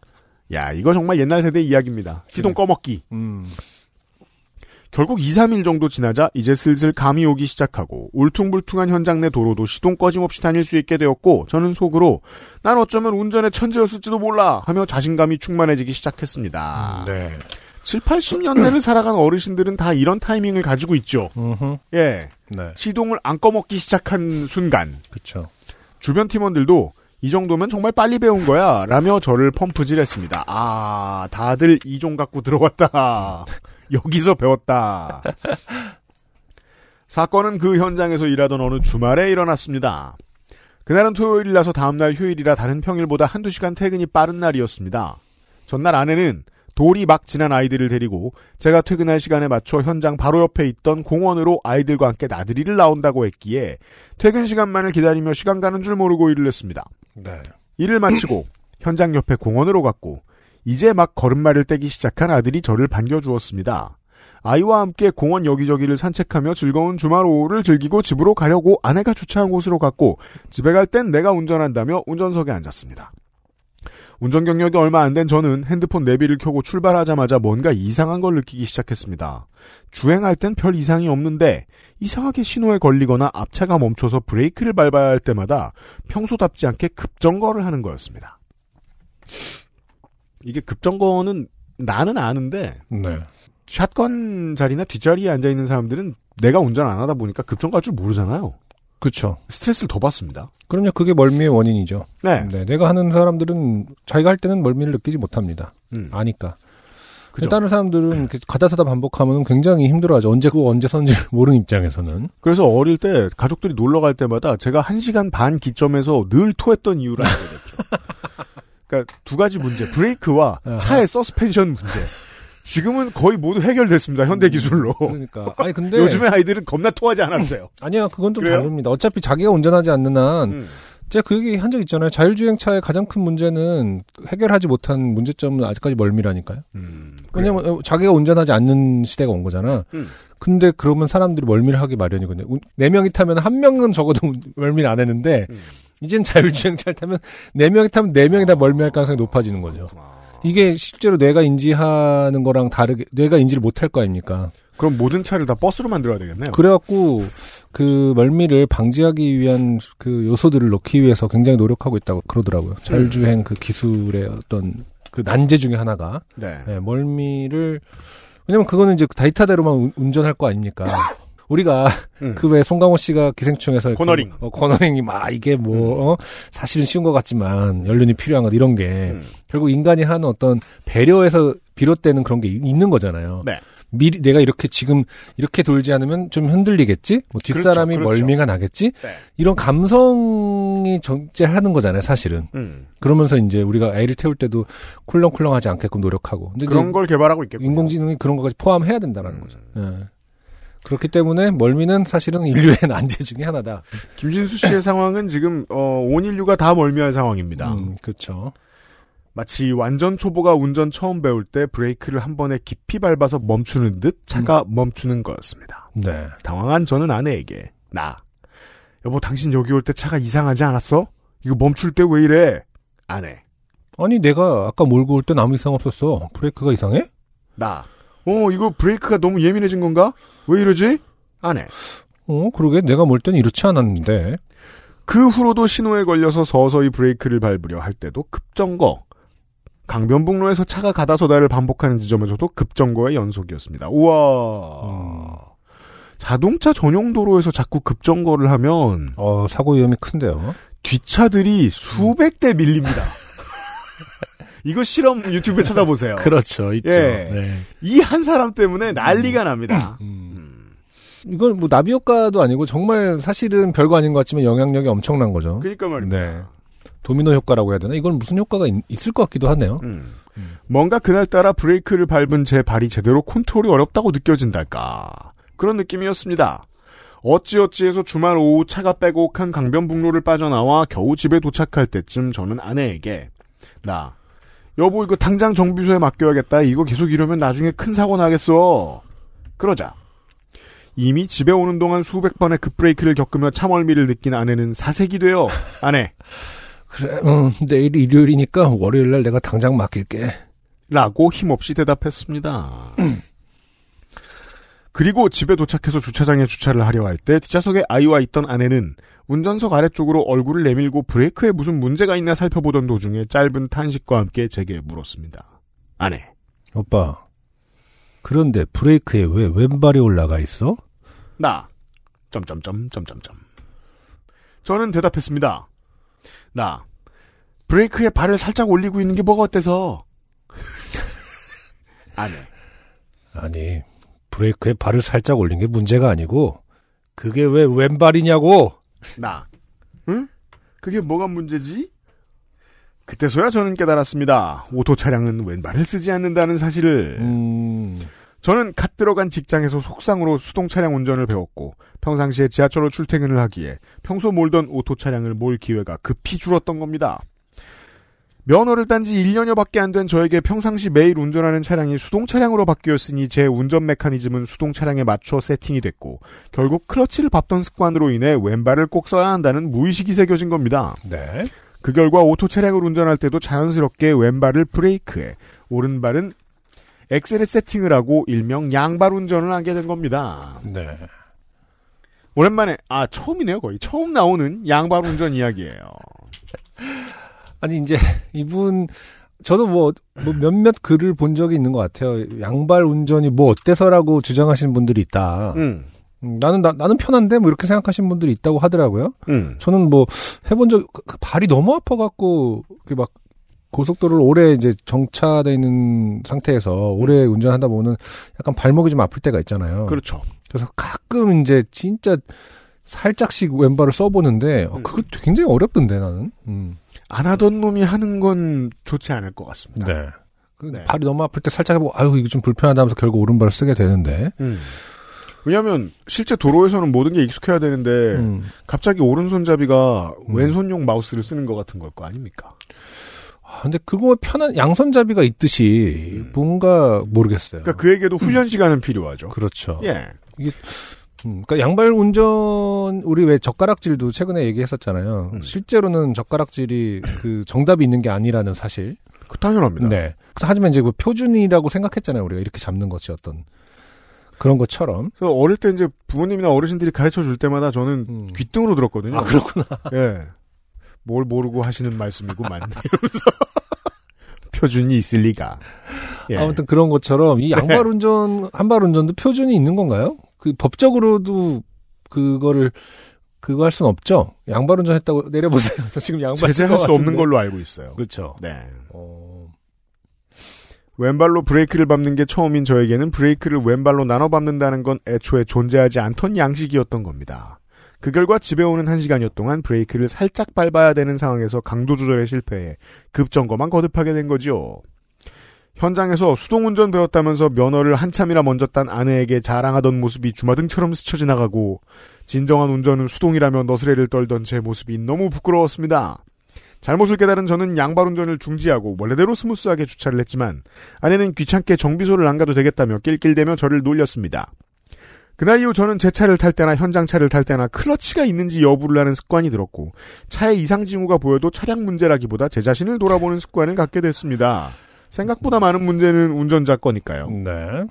야 이거 정말 옛날 세대 이야기입니다. 시동 네. 꺼먹기. 음. 결국 2, 3일 정도 지나자 이제 슬슬 감이 오기 시작하고 울퉁불퉁한 현장 내 도로도 시동 꺼짐없이 다닐 수 있게 되었고 저는 속으로 난 어쩌면 운전의 천재였을지도 몰라 하며 자신감이 충만해지기 시작했습니다. 네. 7, 80년대를 살아간 어르신들은 다 이런 타이밍을 가지고 있죠. 예. 네. 시동을 안 꺼먹기 시작한 순간 그쵸. 주변 팀원들도 이 정도면 정말 빨리 배운 거야 라며 저를 펌프질했습니다. 아 다들 이종 갖고 들어왔다. 여기서 배웠다. 사건은 그 현장에서 일하던 어느 주말에 일어났습니다. 그날은 토요일이라서 다음날 휴일이라 다른 평일보다 한두 시간 퇴근이 빠른 날이었습니다. 전날 아내는 돌이 막 지난 아이들을 데리고 제가 퇴근할 시간에 맞춰 현장 바로 옆에 있던 공원으로 아이들과 함께 나들이를 나온다고 했기에 퇴근 시간만을 기다리며 시간 가는 줄 모르고 일을 했습니다. 네. 일을 마치고 현장 옆에 공원으로 갔고 이제 막 걸음마를 떼기 시작한 아들이 저를 반겨주었습니다. 아이와 함께 공원 여기저기를 산책하며 즐거운 주말 오후를 즐기고 집으로 가려고 아내가 주차한 곳으로 갔고 집에 갈 땐 내가 운전한다며 운전석에 앉았습니다. 운전 경력이 얼마 안 된 저는 핸드폰 내비를 켜고 출발하자마자 뭔가 이상한 걸 느끼기 시작했습니다. 주행할 땐 별 이상이 없는데 이상하게 신호에 걸리거나 앞차가 멈춰서 브레이크를 밟아야 할 때마다 평소답지 않게 급정거를 하는 거였습니다. 이게 급정거는 나는 아는데 네. 샷건 자리나 뒷자리에 앉아 있는 사람들은 내가 운전 안 하다 보니까 급정거할 줄 모르잖아요. 그렇죠. 스트레스를 더 받습니다. 그럼요. 그게 멀미의 원인이죠. 네. 네. 내가 하는 사람들은 자기가 할 때는 멀미를 느끼지 못합니다. 음. 아니까. 그죠. 다른 사람들은 이렇게 가다 서다 반복하면 굉장히 힘들어하죠. 언제 그거 언제 선지 모르는 입장에서는. 그래서 어릴 때 가족들이 놀러 갈 때마다 제가 한 시간 반 기점에서 늘 토했던 이유를 알게 됐죠. 그러니까 두 가지 문제. 브레이크와 아하. 차의 서스펜션 문제. 지금은 거의 모두 해결됐습니다. 현대 기술로. 그러니까. 아니 근데 요즘에 아이들은 겁나 토하지 않았어요. 아니야 그건 좀 그래요? 다릅니다. 어차피 자기가 운전하지 않는 한 음. 제가 그 얘기 한 적 있잖아요. 자율주행차의 가장 큰 문제는 해결하지 못한 문제점은 아직까지 멀미라니까요. 음. 왜냐면 어, 자기가 운전하지 않는 시대가 온 거잖아. 음. 근데 그러면 사람들이 멀미를 하기 마련이거든요. 운- 네 명이 타면 한 명은 적어도 멀미를 안 했는데 음. 이젠 자율주행차를 타면 네 명이 타면 네 명이 다 멀미할 가능성이 높아지는 거죠. 이게 실제로 뇌가 인지하는 거랑 다르게 뇌가 인지를 못할 거 아닙니까? 그럼 모든 차를 다 버스로 만들어야 되겠네요. 그래갖고 그 멀미를 방지하기 위한 그 요소들을 넣기 위해서 굉장히 노력하고 있다고 그러더라고요. 자율주행 그 기술의 어떤 그 난제 중에 하나가 네. 네, 멀미를 왜냐면 그거는 이제 데이터대로만 운- 운전할 거 아닙니까? 우리가 음. 그왜 송강호 씨가 기생충에서 코너링. 어, 코너링이 막 이게 뭐 어? 사실은 쉬운 것 같지만 연륜이 필요한 것 이런 게 음. 결국 인간이 하는 어떤 배려에서 비롯되는 그런 게 이- 있는 거잖아요. 네. 미리 내가 이렇게 지금 이렇게 돌지 않으면 좀 흔들리겠지? 뭐 뒷사람이 그렇죠, 그렇죠. 멀미가 나겠지? 네. 이런 감성이 정제하는 거잖아요, 사실은. 음. 그러면서 이제 우리가 애를 태울 때도 쿨렁쿨렁하지 않게끔 노력하고. 근데 그런 걸 개발하고 있겠군요. 인공지능이 그런 것까지 포함해야 된다는 음. 거죠. 예. 그렇기 때문에 멀미는 사실은 인류의 난제 중에 하나다. 김진수 씨의 상황은 지금 어, 온 인류가 다 멀미할 상황입니다. 음, 그렇죠. 마치 완전 초보가 운전 처음 배울 때 브레이크를 한 번에 깊이 밟아서 멈추는 듯 차가 멈추는 거였습니다. 네. 당황한 저는 아내에게 나 여보 당신 여기 올 때 차가 이상하지 않았어? 이거 멈출 때 왜 이래? 아내 아니 내가 아까 몰고 올 땐 아무 이상 없었어. 브레이크가 이상해? 나 어, 이거 브레이크가 너무 예민해진 건가? 왜 이러지? 아내. 어, 그러게 내가 몰땐 이렇지 않았는데. 그 후로도 신호에 걸려서 서서히 브레이크를 밟으려 할 때도 급정거. 강변북로에서 차가 가다서다를 반복하는 지점에서도 급정거의 연속이었습니다. 우와. 음. 자동차 전용 도로에서 자꾸 급정거를 하면 어, 사고 위험이 큰데요. 뒷차들이 수백 대 밀립니다. 이거 실험 유튜브에 찾아보세요. 그렇죠. 있죠. 예. 네. 이한 사람 때문에 난리가 납니다. 음. 이건 뭐 나비 효과도 아니고 정말 사실은 별거 아닌 것 같지만 영향력이 엄청난 거죠. 그러니까 말입니다. 네. 도미노 효과라고 해야 되나? 이건 무슨 효과가 있, 을것 같기도 하네요. 음. 뭔가 그날따라 브레이크를 밟은 제 발이 제대로 컨트롤이 어렵다고 느껴진달까. 그런 느낌이었습니다. 어찌어찌해서 주말 오후 차가 빼곡한 강변북로를 빠져나와 겨우 집에 도착할 때쯤 저는 아내에게 나 여보 이거 당장 정비소에 맡겨야겠다. 이거 계속 이러면 나중에 큰 사고 나겠어. 그러자 이미 집에 오는 동안 수백 번의 급브레이크를 겪으며 참얼미를 느낀 아내는 사색이 되어 아내 그래, 어, 내일 일요일이니까 월요일 날 내가 당장 맡길게. 라고 힘없이 대답했습니다. 그리고 집에 도착해서 주차장에 주차를 하려 할 때 뒷좌석에 아이와 있던 아내는 운전석 아래쪽으로 얼굴을 내밀고 브레이크에 무슨 문제가 있나 살펴보던 도중에 짧은 탄식과 함께 제게 물었습니다. 아내, 오빠. 그런데 브레이크에 왜 왼발이 올라가 있어? 나, 점점점, 점점점. 저는 대답했습니다. 나, 브레이크에 발을 살짝 올리고 있는 게 뭐가 어때서? 아내, 아니, 브레이크에 발을 살짝 올린 게 문제가 아니고, 그게 왜 왼발이냐고! 나. 응? 그게 뭐가 문제지? 그때서야 저는 깨달았습니다. 오토 차량은 왼발을 쓰지 않는다는 사실을. 음, 저는 갓 들어간 직장에서 속성으로 수동 차량 운전을 배웠고 평상시에 지하철로 출퇴근을 하기에 평소 몰던 오토 차량을 몰 기회가 급히 줄었던 겁니다. 면허를 딴 지 1년여밖에 안 된 저에게 평상시 매일 운전하는 차량이 수동 차량으로 바뀌었으니 제 운전 메커니즘은 수동 차량에 맞춰 세팅이 됐고 결국 클러치를 밟던 습관으로 인해 왼발을 꼭 써야 한다는 무의식이 새겨진 겁니다. 네. 그 결과 오토 차량을 운전할 때도 자연스럽게 왼발을 브레이크에 오른발은 엑셀에 세팅을 하고 일명 양발 운전을 하게 된 겁니다. 네. 오랜만에 아 처음이네요 거의 처음 나오는 양발 운전 이야기예요. 아니 이제 이분 저도 뭐, 뭐 몇몇 글을 본 적이 있는 것 같아요. 양발 운전이 뭐 어때서라고 주장하시는 분들이 있다. 음, 음, 나는 나, 나는 편한데 뭐 이렇게 생각하시는 분들이 있다고 하더라고요. 음, 저는 뭐 해본 적 그- 그 발이 너무 아파갖고 그막 고속도로를 오래 이제 정차돼 있는 상태에서 오래 운전하다 보면 약간 발목이 좀 아플 때가 있잖아요. 그렇죠. 그래서 가끔 이제 진짜 살짝씩 왼발을 써보는데 어, 음. 그거 굉장히 어렵던데 나는. 음. 안 하던 놈이 하는 건 좋지 않을 것 같습니다. 네. 그 네. 발이 너무 아플 때 살짝 해보고 아유 이거 좀 불편하다 하면서 결국 오른발을 쓰게 되는데. 음. 왜냐하면 실제 도로에서는 모든 게 익숙해야 되는데 음. 갑자기 오른손잡이가 음. 왼손용 마우스를 쓰는 것 같은 걸 거 아닙니까? 아, 근데 그거 편한 양손잡이가 있듯이 음. 뭔가 모르겠어요. 그러니까 그에게도 훈련 시간은 필요하죠. 그렇죠. 예. 음, 그러니까 양발 운전 우리 왜 젓가락질도 최근에 얘기했었잖아요. 음. 실제로는 젓가락질이 그 정답이 있는 게 아니라는 사실. 그 당연합니다. 네. 하지만 이제 그 표준이라고 생각했잖아요. 우리가 이렇게 잡는 것이 어떤 그런 것처럼. 그래서 어릴 때 이제 부모님이나 어르신들이 가르쳐 줄 때마다 저는 음. 귀등으로 들었거든요. 아 그렇구나. 예. 뭘 모르고 하시는 말씀이구만. 이러면서. 표준이 있을 리가. 예. 아무튼 그런 것처럼 이 양발 운전, 한발 운전도 표준이 있는 건가요? 그 법적으로도 그거를 그거 할 수는 없죠. 양발 운전 했다고 내려보세요. 저 지금 양발 제재할 수 없는. 걸로 알고 있어요. 그렇죠. 네. 어, 왼발로 브레이크를 밟는 게 처음인 저에게는 브레이크를 왼발로 나눠 밟는다는 건 애초에 존재하지 않던 양식이었던 겁니다. 그 결과 집에 오는 한 시간여 동안 브레이크를 살짝 밟아야 되는 상황에서 강도 조절에 실패해 급정거만 거듭하게 된 거죠. 현장에서 수동운전 배웠다면서 면허를 한참이나 먼저 딴 아내에게 자랑하던 모습이 주마등처럼 스쳐 지나가고 진정한 운전은 수동이라며 너스레를 떨던 제 모습이 너무 부끄러웠습니다. 잘못을 깨달은 저는 양발 운전을 중지하고 원래대로 스무스하게 주차를 했지만 아내는 귀찮게 정비소를 안 가도 되겠다며 낄낄대며 저를 놀렸습니다. 그날 이후 저는 제 차를 탈 때나 현장 차를 탈 때나 클러치가 있는지 여부를 하는 습관이 들었고 차에 이상 징후가 보여도 차량 문제라기보다 제 자신을 돌아보는 습관을 갖게 됐습니다. 생각보다 많은 문제는 운전자 거니까요. 네.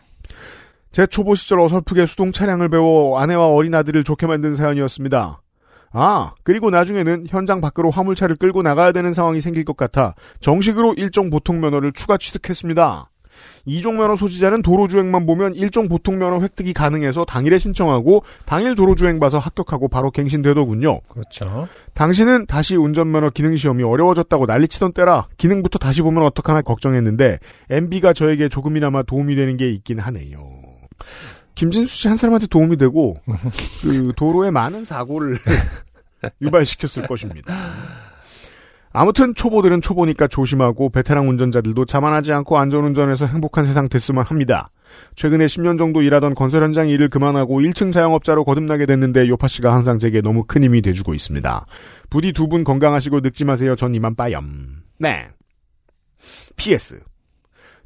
제 초보 시절 어설프게 수동 차량을 배워 아내와 어린 아들을 쫄게 만든 사연이었습니다. 아, 그리고 나중에는 현장 밖으로 화물차를 끌고 나가야 되는 상황이 생길 것 같아 정식으로 일종 보통 면허를 추가 취득했습니다. 이종 면허 소지자는 도로 주행만 보면 일종 보통 면허 획득이 가능해서 당일에 신청하고 당일 도로 주행 봐서 합격하고 바로 갱신되더군요. 그렇죠. 당신은 다시 운전면허 기능 시험이 어려워졌다고 난리치던 때라 기능부터 다시 보면 어떡하나 걱정했는데 MB가 저에게 조금이나마 도움이 되는 게 있긴 하네요. 김진수 씨 한 사람한테 도움이 되고 그 도로에 많은 사고를 유발시켰을 것입니다. 아무튼 초보들은 초보니까 조심하고 베테랑 운전자들도 자만하지 않고 안전운전해서 행복한 세상 됐으면 합니다. 최근에 10년 정도 일하던 건설 현장 일을 그만하고 1층 자영업자로 거듭나게 됐는데 요파 씨가 항상 제게 너무 큰 힘이 돼주고 있습니다. 부디 두 분 건강하시고 늙지 마세요. 전 이만 빠염. 네. PS.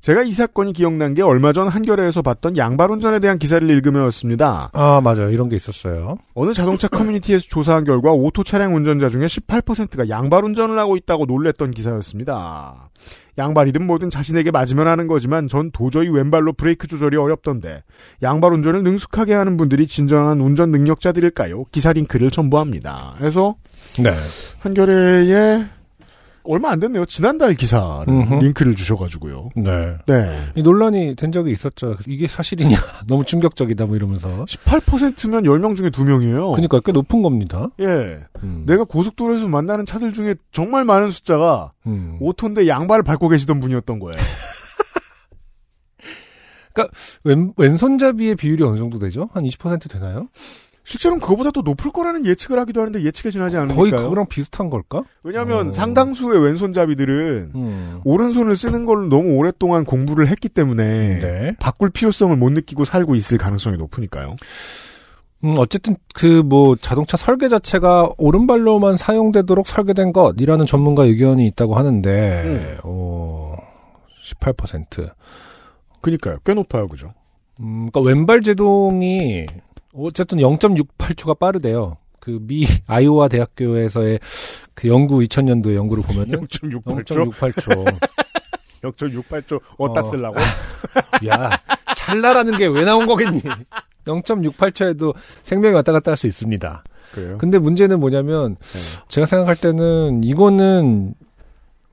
제가 이 사건이 기억난 게 얼마 전 한겨레에서 봤던 양발 운전에 대한 기사를 읽으며였습니다. 아 맞아요. 이런 게 있었어요. 어느 자동차 커뮤니티에서 조사한 결과 오토 차량 운전자 중에 18%가 양발 운전을 하고 있다고 놀랬던 기사였습니다. 양발이든 뭐든 자신에게 맞으면 하는 거지만 전 도저히 왼발로 브레이크 조절이 어렵던데 양발 운전을 능숙하게 하는 분들이 진정한 운전 능력자들일까요? 기사 링크를 첨부합니다. 해서 네. 한겨레에 얼마 안 됐네요. 지난달 음흠. 링크를 주셔가지고요. 네. 네. 이 논란이 된 적이 있었죠. 이게 사실이냐? 너무 충격적이다 뭐 이러면서. 18%면 10명 중에 2명이에요. 그러니까 꽤 높은 겁니다. 예. 음. 내가 고속도로에서 만나는 차들 중에 정말 많은 숫자가 음. 오토인데 양발을 밟고 계시던 분이었던 거예요. 왼, 왼손잡이의 비율이 어느 정도 되죠? 한 20% 되나요? 실제로는 그거보다 더 높을 거라는 예측을 하기도 하는데 예측에 지나지 않으니까요. 거의 그거랑 비슷한 걸까? 왜냐하면 어. 상당수의 왼손잡이들은 음. 오른손을 쓰는 걸 너무 오랫동안 공부를 했기 때문에 네. 바꿀 필요성을 못 느끼고 살고 있을 가능성이 높으니까요. 음, 어쨌든 그 뭐 자동차 설계 자체가 오른발로만 사용되도록 설계된 것이라는 전문가 의견이 있다고 하는데 음. 어, 18%. 그니까요. 꽤 높아요, 그죠? 음, 그러니까 왼발 제동이 어쨌든 0.68초가 빠르대요. 그 미 아이오와 대학교에서의 그 연구 2000년도의 연구를 보면은 0.68초? 0.68초. 0.68초 어디다 어. 쓰려고? 야, 찰나라는 게 왜 나온 거겠니? 0.68초에도 생명이 왔다 갔다 할 수 있습니다. 그래요? 근데 문제는 뭐냐면 네. 제가 생각할 때는 이거는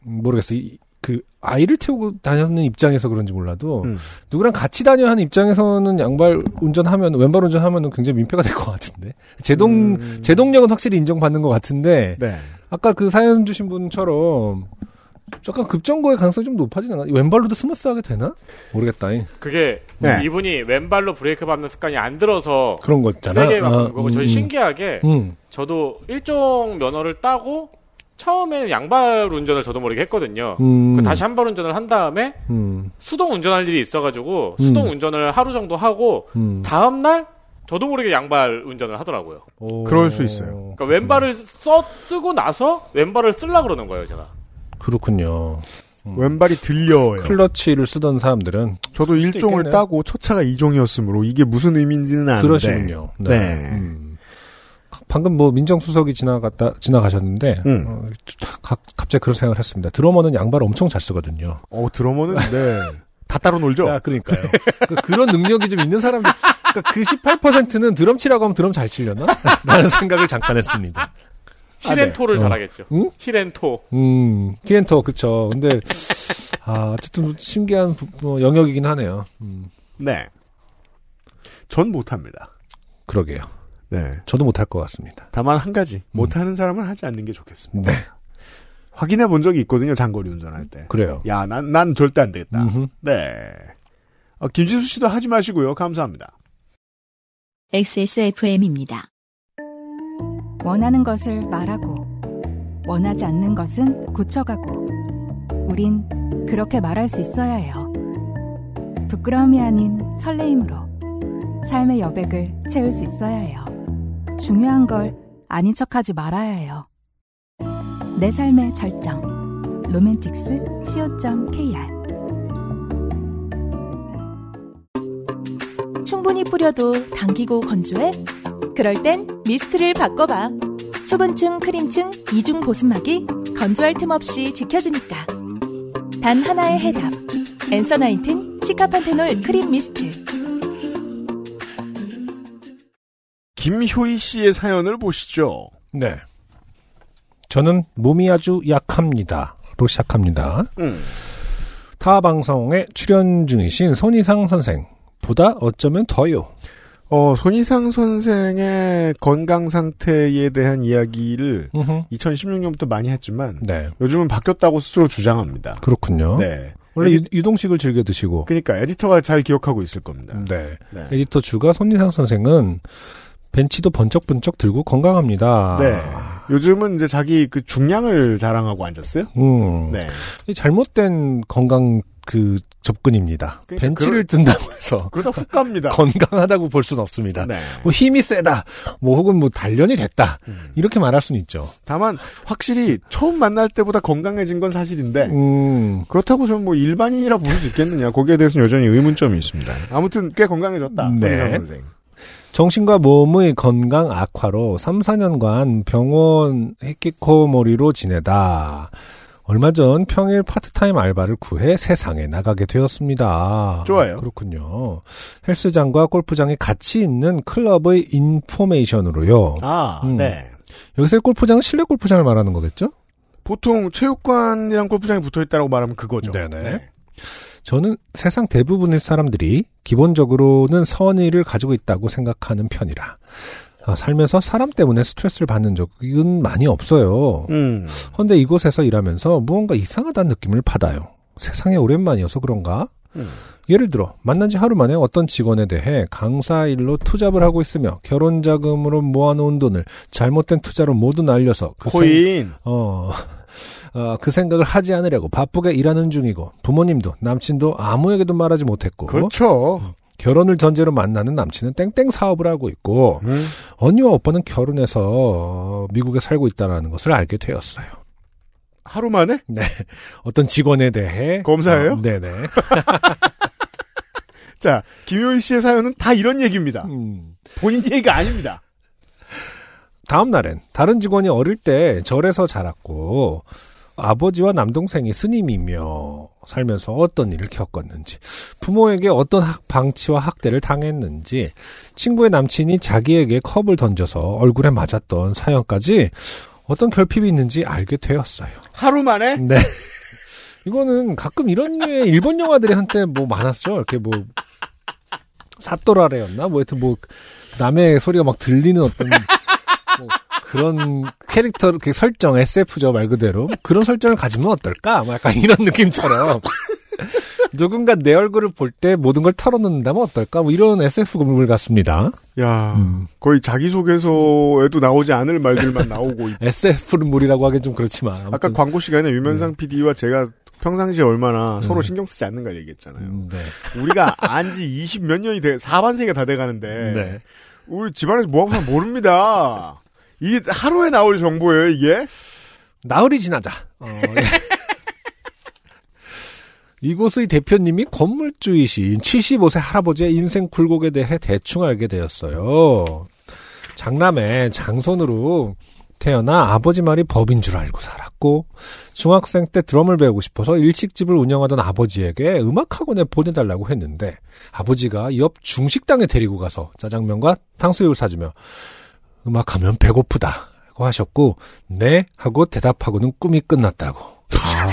모르겠어요. 이- 그 아이를 태우고 다녔는 입장에서 그런지 몰라도 음. 누구랑 같이 다녀야 하는 입장에서는 양발 운전하면 왼발 운전하면은 굉장히 민폐가 될 것 같은데 제동 음. 제동력은 확실히 인정받는 것 같은데 네. 아까 그 사연 주신 분처럼 약간 급정거의 가능성이 좀 높아지는 않아? 왼발로도 스무스하게 되나? 모르겠다. 그게 네. 이분이 왼발로 브레이크 밟는 습관이 안 들어서 그런 거 있잖아. 세게 밟는 아, 거고 음, 저희 음. 신기하게 음. 저도 일종 면허를 따고 처음에는 양발 운전을 저도 모르게 했거든요. 음. 그 다시 한발 운전을 한 다음에 음. 수동 운전할 일이 있어가지고 음. 수동 운전을 하루 정도 하고 음. 다음 날 저도 모르게 양발 운전을 하더라고요. 오. 그럴 수 있어요. 그러니까 왼발을 써 쓰고 나서 왼발을 쓸라 그러는 거예요, 제가. 그렇군요. 왼발이 들려요. 클러치를 쓰던 사람들은 저도 일종을 있겠네요. 따고 초차가 2종이었으므로 이게 무슨 의미인지는 아는데. 그러시군요. 네. 음. 방금 뭐 민정수석이 지나갔다 지나가셨는데 음. 어, 가- 갑자기 그런 생각을 했습니다. 드러머는 양발 엄청 잘 쓰거든요. 어, 드러머는, 네. 다 따로 놀죠? 야, 그러니까요. 그, 런 능력이 좀 있는 사람들. 그러니까 그 18%는 드럼 치라고 하면 드럼 잘 치려나? 라는 생각을 잠깐 했습니다. 히렌토를 어. 잘하겠죠. 응? 히렌토. 음, 키렌터, 그쵸. 근데, 아, 어쨌든 신기한 부- 뭐 영역이긴 하네요. 음, 네. 전 못합니다. 그러게요. 네. 저도 못할 것 같습니다. 다만 한 가지. 못하는 사람은 하지 않는 게 좋겠습니다. 네, 확인해 본 적이 있거든요, 장거리 운전할 때. 그래요. 야, 난, 난 절대 안 되겠다. 음흠. 네. 어, 김진수 씨도 하지 마시고요. 감사합니다. XSFM입니다. 원하는 것을 말하고 원하지 않는 것은 고쳐가고 우린 그렇게 말할 수 있어야 해요. 부끄러움이 아닌 설레임으로 삶의 여백을 채울 수 있어야 해요. 중요한 걸 아닌 척하지 말아야 해요. 내 삶의 절정 로맨틱스 co.kr 충분히 뿌려도 당기고 건조해? 그럴 땐 미스트를 바꿔봐. 수분층, 크림층, 이중 보습막이 건조할 틈 없이 지켜주니까. 단 하나의 해답. 엔서 나인틴 시카판테놀 크림 미스트. 김효희 씨의 사연을 보시죠. 네. 저는 몸이 아주 약합니다. 로 시작합니다. 음. 타 방송에 출연 중이신 손희상 선생. 보다 어쩌면 더요. 어, 손희상 선생의 건강 상태에 대한 이야기를 음흠. 2016년부터 많이 했지만 네. 요즘은 바뀌었다고 스스로 주장합니다. 그렇군요. 네. 원래 에디- 유, 유동식을 즐겨 드시고. 그러니까 에디터가 잘 기억하고 있을 겁니다. 네. 네. 에디터 주가 손희상 선생은 벤치도 번쩍번쩍 들고 건강합니다. 네. 요즘은 이제 자기 그 중량을 자랑하고 앉았어요. 음. 네. 이 잘못된 건강 그 접근입니다. 그러니까 벤치를 든다고 해서 그러다 훅 갑니다. 건강하다고 볼 수는 없습니다. 네. 뭐 힘이 세다, 뭐 혹은 뭐 단련이 됐다 음. 이렇게 말할 수는 있죠. 다만 확실히 처음 만날 때보다 건강해진 건 사실인데 음, 그렇다고 저는 뭐 일반인이라 부를 수 있겠느냐 거기에 대해서는 여전히 의문점이 있습니다. 아무튼 꽤 건강해졌다. 네. 선생. 정신과 몸의 건강 악화로 3, 4년간 병원 히키코모리로 지내다 얼마 전 평일 파트타임 알바를 구해 세상에 나가게 되었습니다. 좋아요. 그렇군요. 헬스장과 골프장이 같이 있는 클럽의 인포메이션으로요. 아, 음. 네. 여기서의 골프장은 실내 골프장을 말하는 거겠죠? 보통 체육관이랑 골프장이 붙어 있다라고 말하면 그거죠. 네네. 저는 세상 대부분의 사람들이 기본적으로는 선의를 가지고 있다고 생각하는 편이라 아, 살면서 사람 때문에 스트레스를 받는 적은 많이 없어요. 음. 그런데 이곳에서 일하면서 무언가 이상하다는 느낌을 받아요. 세상에 오랜만이어서 그런가? 음. 예를 들어 만난 지 하루 만에 어떤 직원에 대해 강사 일로 투잡을 하고 있으며 결혼 자금으로 모아놓은 돈을 잘못된 투자로 모두 날려서 그 생- 코인. 어, 어, 그 생각을 하지 않으려고 바쁘게 일하는 중이고 부모님도 남친도 아무에게도 말하지 못했고 그렇죠. 결혼을 전제로 만나는 남친은 땡땡 사업을 하고 있고 음. 언니와 오빠는 결혼해서 어, 미국에 살고 있다는 것을 알게 되었어요. 하루 만에? 네. 어떤 직원에 대해 검사예요? 어, 네네. 자, 김효희 씨의 사연은 다 이런 얘기입니다. 음. 본인 얘기가 아닙니다. 다음 날엔 다른 직원이 어릴 때 절에서 자랐고 아버지와 남동생이 스님이며 살면서 어떤 일을 겪었는지 부모에게 어떤 학 방치와 학대를 당했는지 친구의 남친이 자기에게 컵을 던져서 얼굴에 맞았던 사연까지 어떤 결핍이 있는지 알게 되었어요. 하루 만에? 네. 이거는 가끔 이런 류의 일본 영화들이 한때 뭐 많았죠. 이렇게 뭐 사또라레였나? 뭐 하여튼 뭐 남의 소리가 막 들리는 어떤 뭐 그런 캐릭터 그 설정 SF죠 말 그대로 그런 설정을 가지면 어떨까? 뭐 약간 이런 느낌처럼 누군가 내 얼굴을 볼 때 모든 걸 털어놓는다면 어떨까? 뭐 이런 SF물 같습니다. 야, 음. 거의 자기소개서에도 나오지 않을 말들만 나오고 있 SF물이라고 하긴 좀 그렇지만 아까 광고 시간에 유면상 PD와 제가 평상시에 얼마나 음. 서로 신경 쓰지 않는가 얘기했잖아요. 음, 네. 우리가 안지 20 몇 년이 돼, 4반세기가 다 돼가는데, 네. 우리 집안에서 뭐하고 사면 모릅니다. 이게 하루에 나올 정보예요, 이게? 나흘이 지나자. 어, 예. 이곳의 대표님이 건물주이신 75세 할아버지의 인생 굴곡에 대해 대충 알게 되었어요. 장남의 장손으로 태어나 아버지 말이 법인 줄 알고 살았고 중학생 때 드럼을 배우고 싶어서 일식집을 운영하던 아버지에게 음악학원에 보내달라고 했는데 아버지가 옆 중식당에 데리고 가서 짜장면과 탕수육을 사주며 음악하면 배고프다고 하셨고 네 하고 대답하고는 꿈이 끝났다고. 아,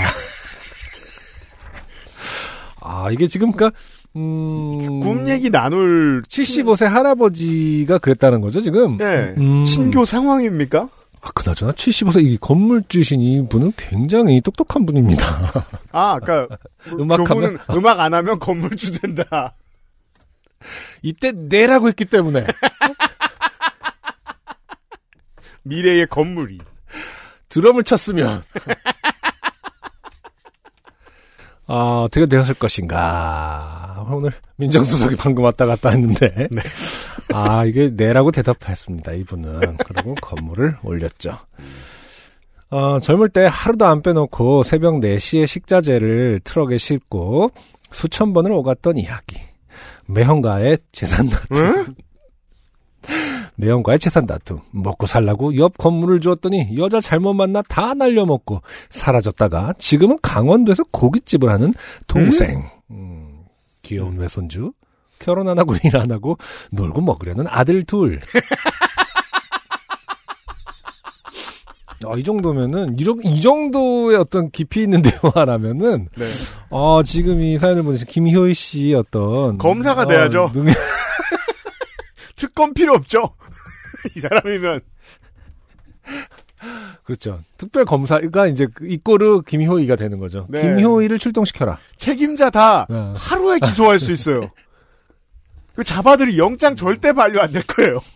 아, 이게 지금 그니까 음, 꿈 얘기 나눌 75세 할아버지가 그랬다는 거죠 지금. 네. 음. 친교 상황입니까? 아, 그나저나 75세 이 건물주신 이분은 굉장히 똑똑한 분입니다. 아, 아까 음악하면? 교부는 음악 안 하면 건물주 된다. 이때 네라고 했기 때문에 미래의 건물이. 드럼을 쳤으면 아, 어떻게 되었을 것인가. 오늘 민정수석이 방금 왔다 갔다 했는데. 아, 이게 네라고 대답했습니다, 이분은. 그리고 건물을 올렸죠. 어, 젊을 때 하루도 안 빼놓고 새벽 4시에 식자재를 트럭에 싣고 수천 번을 오갔던 이야기. 매형과의 재산 다툼. 매형과의 재산 다툼. 먹고 살라고 옆 건물을 주었더니 여자 잘못 만나 다 날려먹고 사라졌다가 지금은 강원도에서 고깃집을 하는 동생. 음, 귀여운 외손주. 결혼 안 하고 일 안 하고 놀고 먹으려는 아들 둘. 아, 이 정도면은, 이런, 이 정도의 어떤 깊이 있는 대화라면은, 네. 어, 지금 이 사연을 보내신 김효희 씨의 어떤. 검사가 어, 돼야죠. 능력, 특검 필요 없죠. 이 사람이면 그렇죠. 특별 검사가 이제 그 이꼬르 김효희가 되는 거죠. 네. 김효희를 출동시켜라. 책임자 다 어. 하루에 기소할 수 있어요. 그 자바들이 영장 절대 반려 안될 거예요.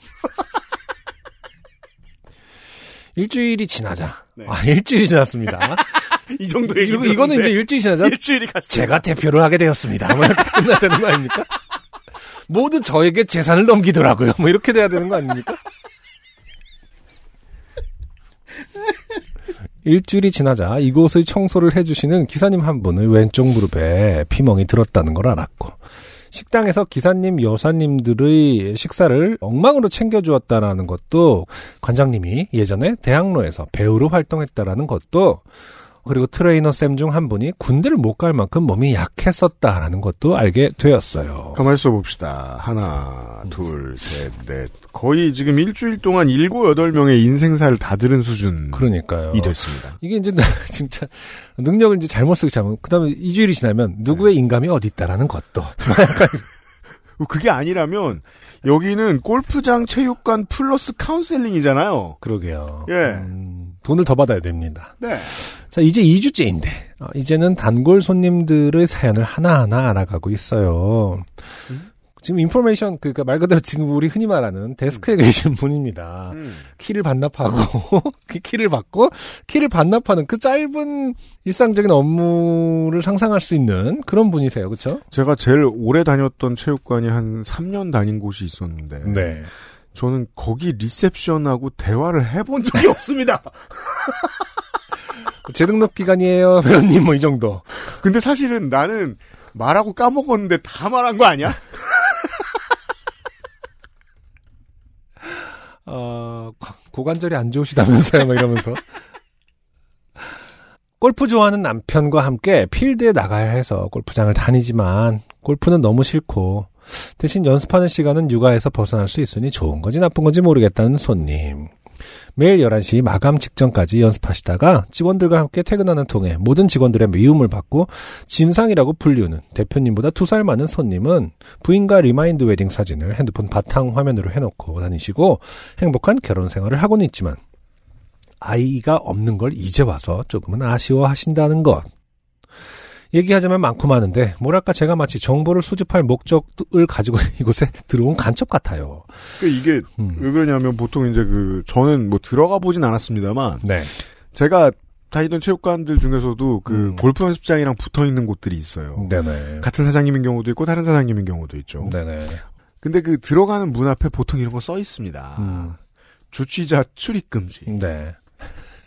일주일이 지나자. 네. 아, 일주일이 지났습니다. 이 정도 얘기 이거, 이거는 이제 일주일이 지나자. 일주일이 갔어요. 제가 대표를 하게 되었습니다. 끝나야 되는 거 아닙니까? 모두 저에게 재산을 넘기더라고요. 뭐 이렇게 돼야 되는 거 아닙니까? 일주일이 지나자 이곳의 청소를 해주시는 기사님 한 분의 왼쪽 무릎에 피멍이 들었다는 걸 알았고 식당에서 기사님 여사님들의 식사를 엉망으로 챙겨주었다라는 것도 관장님이 예전에 대학로에서 배우로 활동했다라는 것도 그리고 트레이너 쌤 중 한 분이 군대를 못 갈 만큼 몸이 약했었다라는 것도 알게 되었어요. 가만히 써봅시다. 하나, 둘, 셋, 넷. 거의 지금 일주일 동안 일곱, 여덟 명의 인생사를 다 들은 수준이 그러니까요. 됐습니다. 이게 이제 진짜 능력을 이제 잘못 쓰고 잘못. 그 다음에 이주일이 지나면 누구의 인감이 어디 있다라는 것도 그게 아니라면 여기는 골프장 체육관 플러스 카운셀링이잖아요. 그러게요. 예. 음, 돈을 더 받아야 됩니다. 네. 자, 이제 2주째인데, 어, 이제는 단골 손님들의 사연을 하나하나 알아가고 있어요. 지금 인포메이션, 그니까 말 그대로 지금 우리 흔히 말하는 데스크에 계신 분입니다. 음. 키를 반납하고, 그 키를 받고, 키를 반납하는 그 짧은 일상적인 업무를 상상할 수 있는 그런 분이세요. 그쵸? 제가 제일 오래 다녔던 체육관이 한 3년 다닌 곳이 있었는데 네. 저는 거기 리셉션하고 대화를 해본 적이 없습니다. 재등록 기간이에요, 회원님, 뭐 이 정도. 근데 사실은 나는 말하고 까먹었는데 다 말한 거 아니야? 어, 고관절이 안 좋으시다면서요, 막 이러면서. 골프 좋아하는 남편과 함께 필드에 나가야 해서 골프장을 다니지만 골프는 너무 싫고 대신 연습하는 시간은 육아에서 벗어날 수 있으니 좋은 건지 나쁜 건지 모르겠다는 손님. 매일 11시 마감 직전까지 연습하시다가 직원들과 함께 퇴근하는 통에 모든 직원들의 미움을 받고 진상이라고 불리우는 대표님보다 두 살 많은 손님은 부인과 remind 웨딩 사진을 핸드폰 바탕 화면으로 해놓고 다니시고 행복한 결혼 생활을 하고는 있지만 아이가 없는 걸 이제 와서 조금은 아쉬워하신다는 것. 얘기하자면 많고 많은데 뭐랄까 제가 마치 정보를 수집할 목적을 가지고 이곳에 들어온 간첩 같아요. 그 이게 음. 왜 그러냐면 보통 이제 그 저는 뭐 들어가 보진 않았습니다만 네. 제가 다니던 체육관들 중에서도 그 음. 골프 연습장이랑 붙어 있는 곳들이 있어요. 네네. 같은 사장님인 경우도 있고 다른 사장님인 경우도 있죠. 네네. 근데 그 들어가는 문 앞에 보통 이런 거 써 있습니다. 음. 주취자 출입 금지. 네.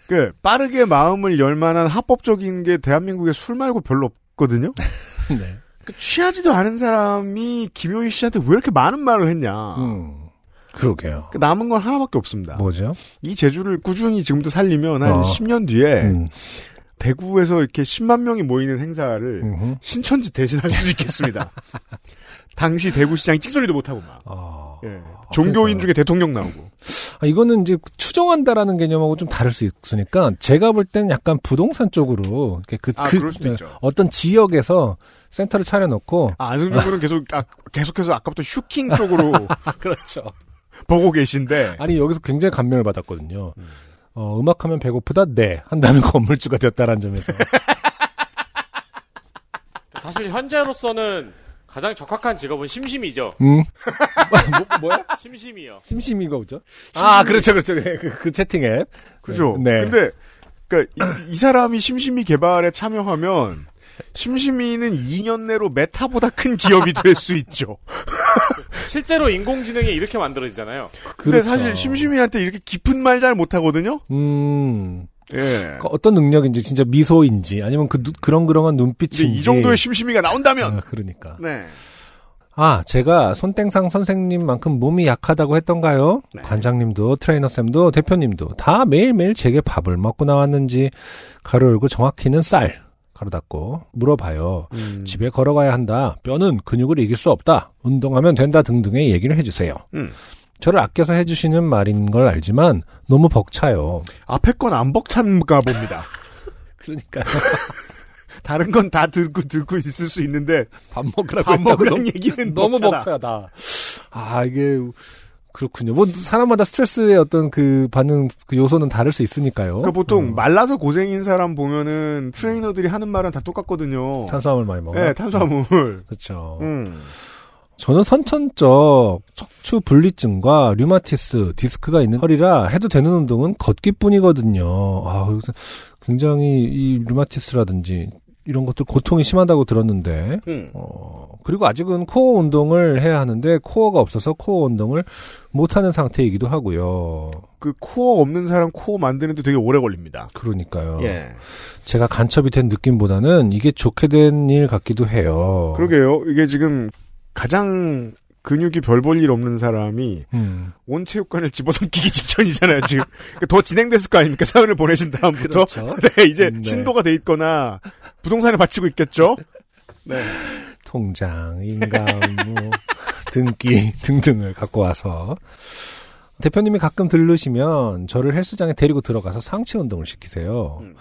그 빠르게 마음을 열 만한 합법적인 게 대한민국에 술 말고 별로 없거든요. 네. 그 취하지도 않은 사람이 김효희 씨한테 왜 이렇게 많은 말을 했냐. 음. 그러게요. 그 남은 건 하나밖에 없습니다. 뭐죠? 이 재주를 꾸준히 지금도 살리면 한 어. 10년 뒤에 음. 대구에서 이렇게 10만 명이 모이는 행사를 음흠. 신천지 대신할 수도 있겠습니다. 당시 대구시장이 찍소리도 못하고 막. 아. 예. 종교인 중에 대통령 나오고. 아, 이거는 이제 추정한다라는 개념하고 좀 다를 수 있으니까 제가 볼땐 약간 부동산 쪽으로 그, 아, 그. 어떤 지역에서 센터를 차려놓고 아, 안승준 군은 계속, 아, 계속해서 아까부터 슈킹 쪽으로 그렇죠. 보고 계신데. 아니 여기서 굉장히 감명을 받았거든요. 음. 어, 음악하면 배고프다? 네. 한다는 건물주가 되었다라는 점에서. 사실 현재로서는 가장 적합한 직업은 심심이죠. 음. 뭐, 뭐야? 심심이요. 심심이가 뭐죠? 아, 그렇죠, 그렇죠. 네, 그, 그 채팅 앱. 그죠? 네. 근데, 그니까, 이, 이 사람이 심심이 개발에 참여하면, 심심이는 2년 내로 메타보다 큰 기업이 될 수 있죠. 실제로 인공지능이 이렇게 만들어지잖아요. 근데 그렇죠. 사실 심심이한테 이렇게 깊은 말 잘 못하거든요? 음. 예. 그 어떤 능력인지, 진짜 미소인지, 아니면 그, 누- 그렁그렁한 근데 눈빛인지. 이 정도의 심심이가 나온다면! 아, 그러니까. 네. 아, 제가 손땡상 선생님만큼 몸이 약하다고 했던가요? 네. 관장님도 트레이너쌤도 대표님도 다 매일매일 제게 밥을 먹고 나왔는지 가로 열고 정확히는 쌀 가로 닫고 물어봐요. 음. 집에 걸어가야 한다. 뼈는 근육을 이길 수 없다. 운동하면 된다 등등의 얘기를 해주세요. 음. 저를 아껴서 해주시는 말인 걸 알지만 너무 벅차요. 앞에 건 안 벅찬가 봅니다. 그러니까 다른 건다 듣고, 듣고 있을 수 있는데, 밥 먹으라고 밥 너무- 얘기는 너무 벅차다. 벅차다. 아 이게 그렇군요. 뭐 사람마다 스트레스의 어떤 그 받는 그 요소는 다를 수 있으니까요. 그러니까 보통 음. 말라서 고생인 사람 보면은 트레이너들이 하는 말은 다 똑같거든요. 탄수화물 많이 먹어. 네, 탄수화물. 그렇죠. 음. 저는 선천적 척추 분리증과 류마티스, 디스크가 있는 허리라 해도 되는 운동은 걷기뿐이거든요. 아, 그래서 굉장히 이 류마티스라든지 이런 것들 고통이 심하다고 들었는데, 음. 어, 그리고 아직은 코어 운동을 해야 하는데 코어가 없어서 코어 운동을 못하는 상태이기도 하고요. 그 코어 없는 사람 코어 만드는데 되게 오래 걸립니다. 그러니까요. 예. 제가 간첩이 된 느낌보다는 이게 좋게 된 일 같기도 해요. 그러게요. 이게 지금 가장 근육이 별 볼 일 없는 사람이 음, 온 체육관을 집어삼키기 직전이잖아요, 지금. 그러니까 더 진행됐을 거 아닙니까? 사연을 보내신 다음부터. 그렇죠. 네, 이제 네. 신도가 돼 있거나 부동산에 바치고 있겠죠? 네. 통장, 인감, 뭐, 등기 등등을 갖고 와서 대표님이 가끔 들르시면 저를 헬스장에 데리고 들어가서 상체 운동을 시키세요. 음.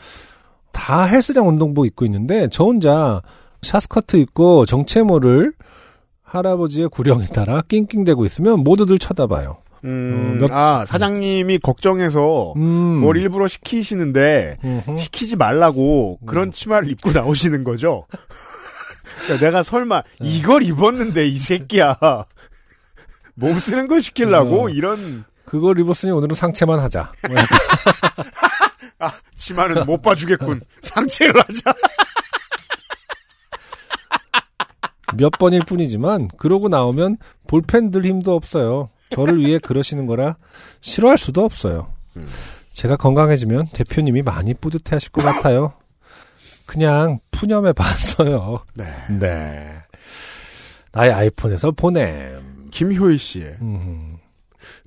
다 헬스장 운동복 입고 있는데 저 혼자 샤스커트 입고 정체모를 할아버지의 구령에 따라 낑낑대고 있으면 모두들 쳐다봐요. 음, 어, 몇- 아 사장님이 걱정해서 음. 뭘 일부러 시키시는데 음흠. 시키지 말라고 그런 치마를 입고 나오시는 거죠. 그러니까 내가 설마 이걸 입었는데 이 새끼야 몸 쓰는 걸 시키려고 어. 이런 그걸 입었으니 오늘은 상체만 하자. 뭐 아 치마는 못 봐주겠군 상체를 하자. 몇 번일 뿐이지만 그러고 나오면 볼펜 들 힘도 없어요. 저를 위해 그러시는 거라 싫어할 수도 없어요. 제가 건강해지면 대표님이 많이 뿌듯해하실 것 같아요. 그냥 푸념해 봤어요. 네. 네. 나의 아이폰에서 보냄. 김효희 씨의 음.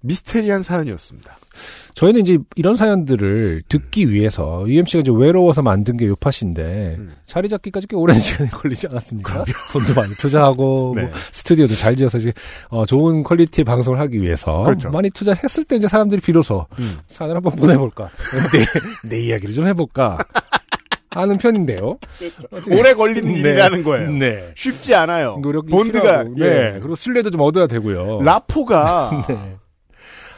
미스테리한 사연이었습니다. 저희는 이제 이런 사연들을 듣기 위해서 UMC가 이제 외로워서 만든 게 요팟인데 음. 자리 잡기까지 꽤 오랜 시간이 걸리지 않았습니까? 돈도 많이 투자하고 네. 뭐 스튜디오도 잘 지어서 이제 어, 좋은 퀄리티의 방송을 하기 위해서 그렇죠. 많이 투자했을 때 이제 사람들이 비로소 음. 사연을 한번 보내볼까 내, 내 이야기를 좀 해볼까 하는 편인데요. 오래 걸리는 네. 일이라는 거예요. 네. 쉽지 않아요. 노력이 본드가 필요하고, 예. 네. 그리고 신뢰도 좀 얻어야 되고요. 라포가 네.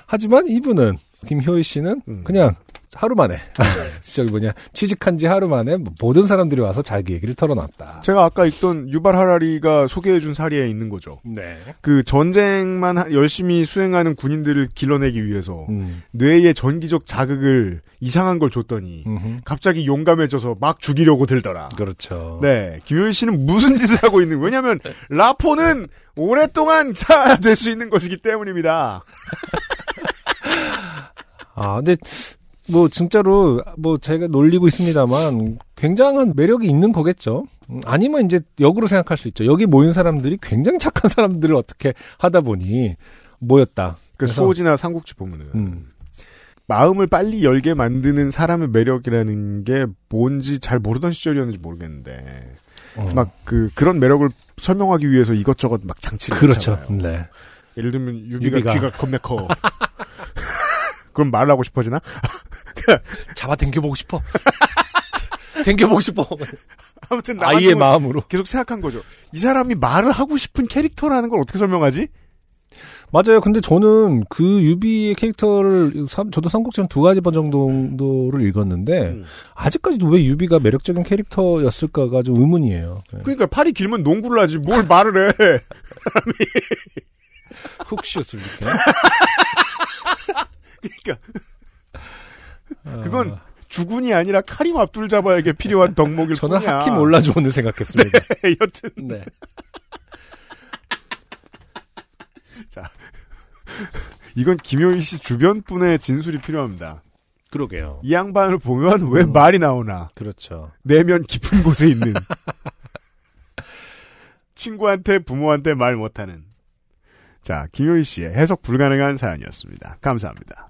하지만 이분은 김효희 씨는 음. 그냥 하루 만에 저기 뭐냐 취직한 지 하루 만에 모든 사람들이 와서 자기 얘기를 털어놨다. 제가 아까 읽던 유발 하라리가 소개해준 사례에 있는 거죠. 네. 그 전쟁만 하- 열심히 수행하는 군인들을 길러내기 위해서 음. 뇌에 전기적 자극을 이상한 걸 줬더니 음흠. 갑자기 용감해져서 막 죽이려고 들더라. 그렇죠. 네, 김효희 씨는 무슨 짓을 하고 있는? 왜냐하면 라포는 오랫동안 될 수 있는 것이기 때문입니다. 아 근데 뭐 진짜로 뭐 제가 놀리고 있습니다만 굉장한 매력이 있는 거겠죠. 음, 아니면 이제 역으로 생각할 수 있죠. 여기 모인 사람들이 굉장히 착한 사람들을 어떻게 하다 보니 모였다. 그 그래서- 수호지나 삼국지 보면은 음. 마음을 빨리 열게 만드는 사람의 매력이라는 게 뭔지 잘 모르던 시절이었는지 모르겠는데 어. 막그 그런 매력을 설명하기 위해서 이것저것 막 장치를 그렇죠. 네. 예를 들면 유비가, 유비가. 귀가 겁나 커. 그럼 말을 하고 싶어지나? 잡아 당겨보고 싶어. 당겨보고 싶어. 아무튼 나 아이의 마음으로. 계속 생각한 거죠. 이 사람이 말을 하고 싶은 캐릭터라는 걸 어떻게 설명하지? 맞아요. 근데 저는 그 유비의 캐릭터를 삼- 저도 삼국지는 두 가지 번 정도를 읽었는데 음. 아직까지도 왜 유비가 매력적인 캐릭터였을까가 좀 의문이에요. 네. 그러니까 팔이 길면 농구를 하지 뭘 말을 해. 훅슛을 이렇게. 그러니까 어, 그건 주군이 아니라 카림 압둘 잡아에게 필요한 덕목일 저는 뿐이야. 하킴 오늘 생각했습니다. 여튼 네. 이건 김효희 씨 주변 분의 진술이 필요합니다. 그러게요. 이 양반을 보면 왜 음. 말이 나오나? 그렇죠. 내면 깊은 곳에 있는 친구한테 부모한테 말 못하는 자 김효희 씨의 해석 불가능한 사연이었습니다. 감사합니다.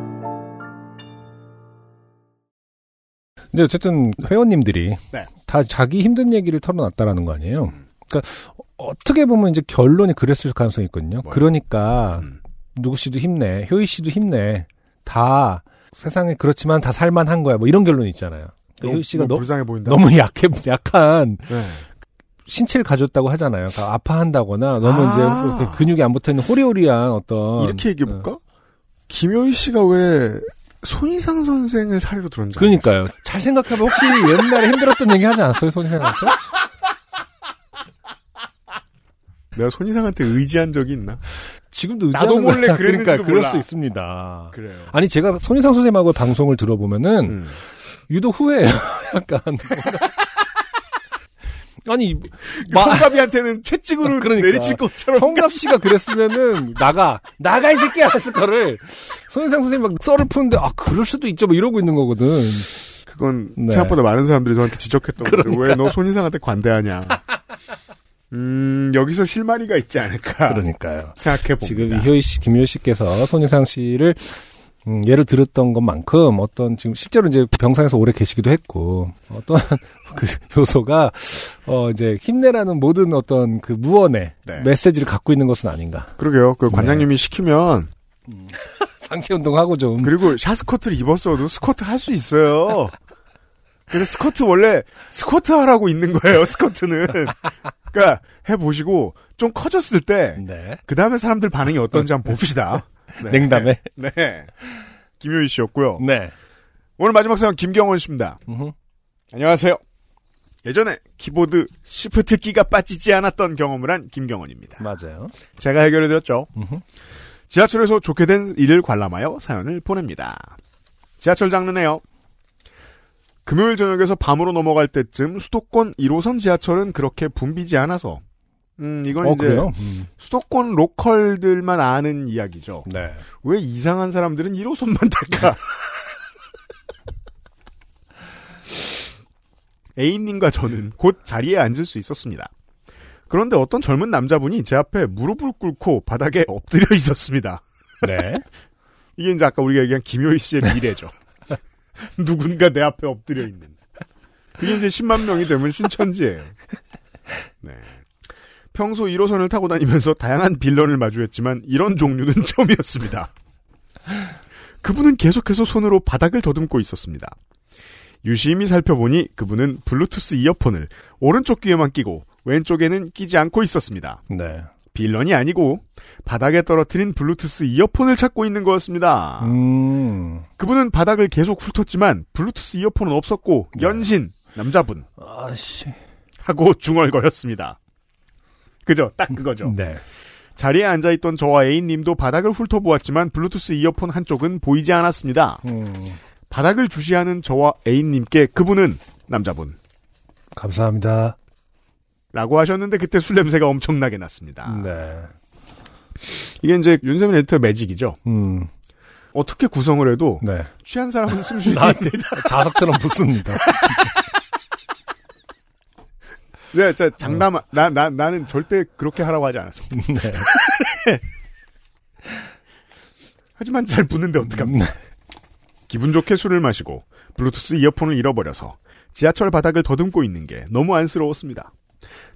근데 어쨌든 회원님들이 네. 다 자기 힘든 얘기를 털어놨다라는 거 아니에요. 그러니까 어떻게 보면 이제 결론이 그랬을 가능성이 있거든요. 뭐요? 그러니까 음. 누구 씨도 힘내, 효희 씨도 힘내. 다 세상에 그렇지만 다 살만한 거야. 뭐 이런 결론이 있잖아요. 그러니까 효희 씨가 너무 너, 불쌍해 보인다. 너무 약해, 약한 네. 신체를 가졌다고 하잖아요. 그러니까 아파한다거나 너무 아. 이제 그 근육이 안 붙어 있는 호리호리한 어떤 이렇게 얘기해 볼까? 김효희 씨가 왜 손희상 선생을 사례로 들었는지 그러니까요. 잘 생각해보면 혹시 옛날에 힘들었던 얘기 하지 않았어요, 손희상한테? 내가 손희상한테 의지한 적이 있나? 지금도 나도 의지하는 몰래 거야. 그랬는지도 그러니까 그럴 몰라. 수 있습니다. 그래요. 아니 제가 손희상 선생님하고 방송을 들어보면은 음. 유독 후회해요. 약간 아니 마, 성갑이한테는 채찍으로 그러니까. 내리칠 것처럼 성갑 씨가 그랬으면은 나가 나가 이 새끼야 했을 거를 손희상 선생님 막 썰을 푸는데 아 그럴 수도 있죠 뭐 이러고 있는 거거든. 그건 네. 생각보다 많은 사람들이 저한테 지적했던. 그러니까. 왜너 손희상한테 관대하냐? 음 여기서 실마리가 있지 않을까 그러니까요. 생각해 봅니다. 지금 이효희 씨, 김효희 씨께서 손희상 씨를 음, 예를 들었던 것만큼 어떤 지금 실제로 이제 병상에서 오래 계시기도 했고 어떤 그 요소가 어 이제 힘내라는 모든 어떤 그 무언의 네. 메시지를 갖고 있는 것은 아닌가. 그러게요. 그 네. 관장님이 시키면 상체 운동하고 좀 그리고 샤스커트를 입었어도 스쿼트 할 수 있어요. 그래서 스쿼트 원래 스쿼트 하라고 있는 거예요. 스쿼트는. 그러니까 해 보시고 좀 커졌을 때 네. 그 다음에 사람들 반응이 어떤지 한번 봅시다. 네. 냉담에. 네. 김효희 씨였고요. 네. 오늘 마지막 사연 김경원 씨입니다. 음흠. 안녕하세요. 예전에 키보드 시프트 키가 빠지지 않았던 경험을 한 김경원입니다. 맞아요. 제가 해결해드렸죠. 지하철에서 좋게 된 일을 관람하여 사연을 보냅니다. 지하철 장르네요. 금요일 저녁에서 밤으로 넘어갈 때쯤 수도권 1호선 지하철은 그렇게 붐비지 않아서 음 이건 어 이제 그래요? 음. 수도권 로컬들만 아는 이야기죠. 네. 왜 이상한 사람들은 1호선만 탈까? A님과 저는 곧 자리에 앉을 수 있었습니다. 그런데 어떤 젊은 남자분이 제 앞에 무릎을 꿇고 바닥에 엎드려 있었습니다. 네. 이게 이제 아까 우리가 얘기한 김효희 씨의 미래죠. 누군가 내 앞에 엎드려 있는. 그게 이제 10만 명이 되면 신천지예요. 네. 평소 1호선을 타고 다니면서 다양한 빌런을 마주했지만 이런 종류는 처음이었습니다. 그분은 계속해서 손으로 바닥을 더듬고 있었습니다. 유심히 살펴보니 그분은 블루투스 이어폰을 오른쪽 귀에만 끼고 왼쪽에는 끼지 않고 있었습니다. 네. 빌런이 아니고 바닥에 떨어뜨린 블루투스 이어폰을 찾고 있는 거였습니다. 음. 그분은 바닥을 계속 훑었지만 블루투스 이어폰은 없었고 네. 연신 남자분 아씨. 하고 중얼거렸습니다. 그죠? 딱 그거죠. 네. 자리에 앉아있던 저와 A님도 바닥을 훑어보았지만 블루투스 이어폰 한쪽은 보이지 않았습니다. 음. 바닥을 주시하는 저와 A님께 그분은 남자분 감사합니다. 라고 하셨는데 그때 술 냄새가 엄청나게 났습니다. 네. 이게 이제 윤세민 에디터의 매직이죠. 음. 어떻게 구성을 해도 네. 취한 사람은 숨 쉬기 나한테 힘들다. 자석처럼 붙습니다. 네, 저 장담, 나, 나, 나는 절대 그렇게 하라고 하지 않았어. 네. 하지만 잘 붙는데 어떡합니까? 기분 좋게 술을 마시고 블루투스 이어폰을 잃어버려서 지하철 바닥을 더듬고 있는 게 너무 안쓰러웠습니다.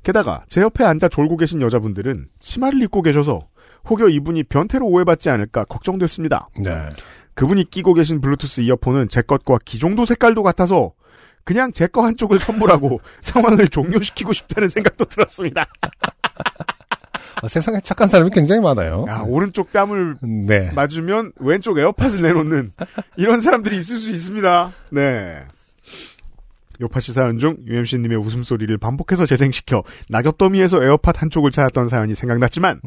게다가 제 옆에 앉아 졸고 계신 여자분들은 치마를 입고 계셔서 혹여 이분이 변태로 오해받지 않을까 걱정됐습니다. 네. 그분이 끼고 계신 블루투스 이어폰은 제 것과 기종도 색깔도 같아서 그냥 제 거 한쪽을 선물하고 상황을 종료시키고 싶다는 생각도 들었습니다. 아, 세상에 착한 사람이 굉장히 많아요. 야, 오른쪽 뺨을 네. 맞으면 왼쪽 AirPod을 내놓는 이런 사람들이 있을 수 있습니다. 네. 요파시 사연 중 UMC님의 웃음소리를 반복해서 재생시켜 낙엽더미에서 에어팟 한쪽을 찾았던 사연이 생각났지만.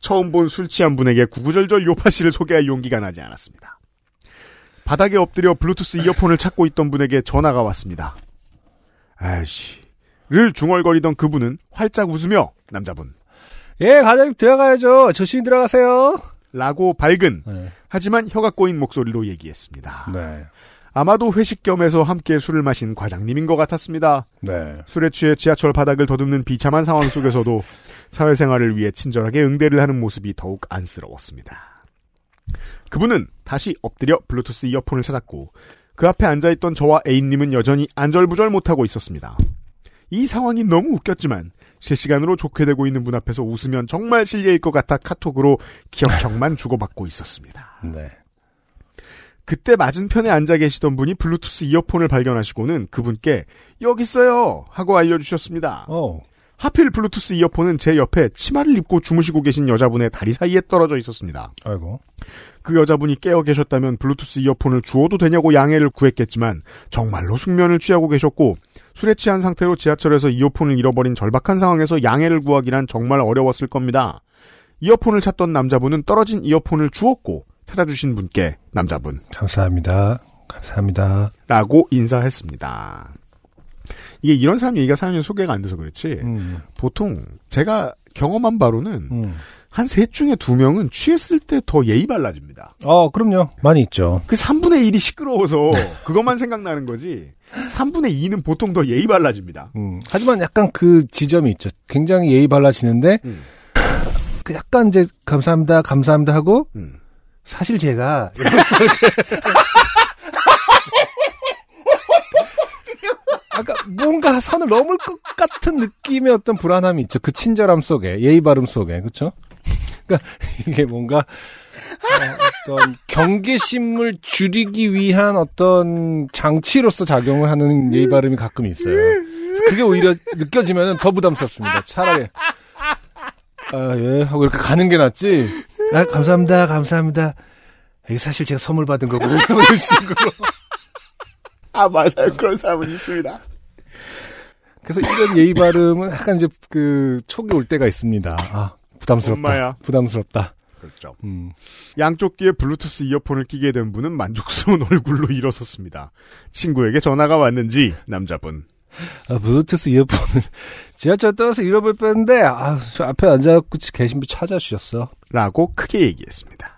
처음 본 술 취한 분에게 구구절절 요파시를 소개할 용기가 나지 않았습니다. 바닥에 엎드려 블루투스 이어폰을 찾고 있던 분에게 전화가 왔습니다. 아이씨. 를 중얼거리던 그분은 활짝 웃으며 남자분 예, 과장님 들어가야죠. 조심히 들어가세요. 라고 밝은 네. 하지만 혀가 꼬인 목소리로 얘기했습니다. 네. 아마도 회식 겸해서 함께 술을 마신 과장님인 것 같았습니다. 네. 술에 취해 지하철 바닥을 더듬는 비참한 상황 속에서도 사회생활을 위해 친절하게 응대를 하는 모습이 더욱 안쓰러웠습니다. 그분은 다시 엎드려 블루투스 이어폰을 찾았고 그 앞에 앉아있던 저와 A님은 여전히 안절부절 못하고 있었습니다. 이 상황이 너무 웃겼지만 실시간으로 좋게 되고 있는 분 앞에서 웃으면 정말 실례일 것 같아 카톡으로 기억형만 주고받고 있었습니다. 네. 그때 맞은편에 앉아 계시던 분이 블루투스 이어폰을 발견하시고는 그분께 여기 있어요 하고 알려주셨습니다. 어. 하필 블루투스 이어폰은 제 옆에 치마를 입고 주무시고 계신 여자분의 다리 사이에 떨어져 있었습니다. 아이고. 그 여자분이 깨어 계셨다면 블루투스 이어폰을 주어도 되냐고 양해를 구했겠지만 정말로 숙면을 취하고 계셨고 술에 취한 상태로 지하철에서 이어폰을 잃어버린 절박한 상황에서 양해를 구하기란 정말 어려웠을 겁니다. 이어폰을 찾던 남자분은 떨어진 이어폰을 주었고 찾아주신 분께 남자분 감사합니다. 감사합니다. 라고 인사했습니다. 이게 이런 사람 얘기가 사연에 소개가 안 돼서 그렇지 음. 보통 제가 경험한 바로는 음. 한셋 중에 두 명은 취했을 때 더 예의 발라집니다. 어, 그럼요. 많이 있죠. 그 3분의 1이 시끄러워서 그것만 생각나는 거지 3분의 2는 보통 더 예의 발라집니다. 음. 하지만 약간 그 지점이 있죠. 굉장히 예의 발라지는데, 음. 그 약간 이제, 감사합니다, 감사합니다 하고, 음. 사실 제가 아까 뭔가 선을 넘을 것 같은 느낌의 어떤 불안함이 있죠. 그 친절함 속에 예의 바름 속에 그렇죠? 그러니까 이게 뭔가 어, 어떤 경계심을 줄이기 위한 어떤 장치로서 작용을 하는 예의 바름이 가끔 있어요. 그게 오히려 느껴지면 더 부담스럽습니다. 차라리 아, 예 하고 이렇게 가는 게 낫지. 아, 감사합니다, 감사합니다. 이게 사실 제가 선물 받은 거고. 아, 맞아요. 그런 사람은 있습니다. 그래서 이런 예의 바름은 약간 이제 그 촉이 올 때가 있습니다. 아, 부담스럽다. 엄마야. 부담스럽다. 그렇죠. 음. 양쪽 귀에 블루투스 이어폰을 끼게 된 분은 만족스러운 얼굴로 일어섰습니다. 친구에게 전화가 왔는지 남자분. 아, 블루투스 이어폰을 지하철 떠서 잃어버릴 뻔했는데, 아, 저 앞에 앉아갖고 계신 분 찾아주셨어. 라고 크게 얘기했습니다.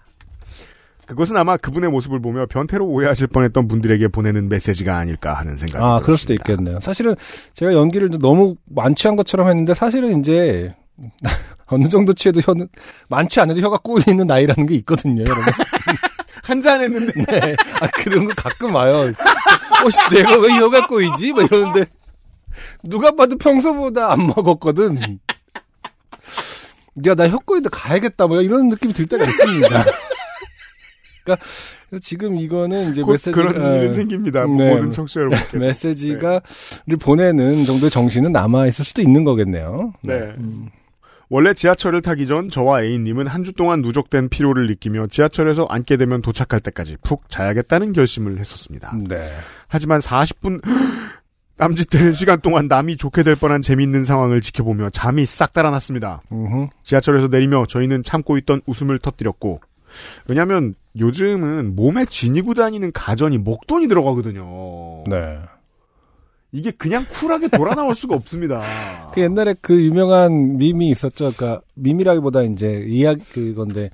그것은 아마 그분의 모습을 보며 변태로 오해하실 뻔했던 분들에게 보내는 메시지가 아닐까 하는 생각이 아, 그럴 수도 들었습니다. 있겠네요. 사실은 제가 연기를 너무 많지 한 것처럼 했는데, 사실은 이제, 어느 정도 취해도 혀는, 많지 않아도 혀가 꼬이는 나이라는 게 있거든요, 여러분. 한잔 했는데 네. 아, 그런 거 가끔 와요. 어, 씨, 내가 왜 혀가 꼬이지? 막 이러는데, 누가 봐도 평소보다 안 먹었거든. 야, 나혀 꼬이는데 가야겠다. 뭐 이런 느낌이 들 때가 있습니다. 그러니까 지금 이거는 이제 곧 메시지 그런 어, 일은 생깁니다. 네. 모든 청취자 여러분께. 메시지가 를 보내는 정도의 정신은 남아 있을 수도 있는 거겠네요. 네. 음. 원래 지하철을 타기 전 저와 A님은 한 주 동안 누적된 피로를 느끼며 지하철에서 앉게 되면 도착할 때까지 푹 자야겠다는 결심을 했었습니다. 네. 하지만 40분 남짓되는 시간 동안 남이 좋게 될 뻔한 재미있는 상황을 지켜보며 잠이 싹 달아났습니다. 지하철에서 내리며 저희는 참고 있던 웃음을 터뜨렸고 왜냐하면 요즘은 몸에 지니고 다니는 가전이 목돈이 들어가거든요. 네. 이게 그냥 쿨하게 돌아 나올 수가 없습니다. 그 옛날에 그 유명한 밈이 있었죠. 그러니까 밈이라기보다 이제 이야기 그건데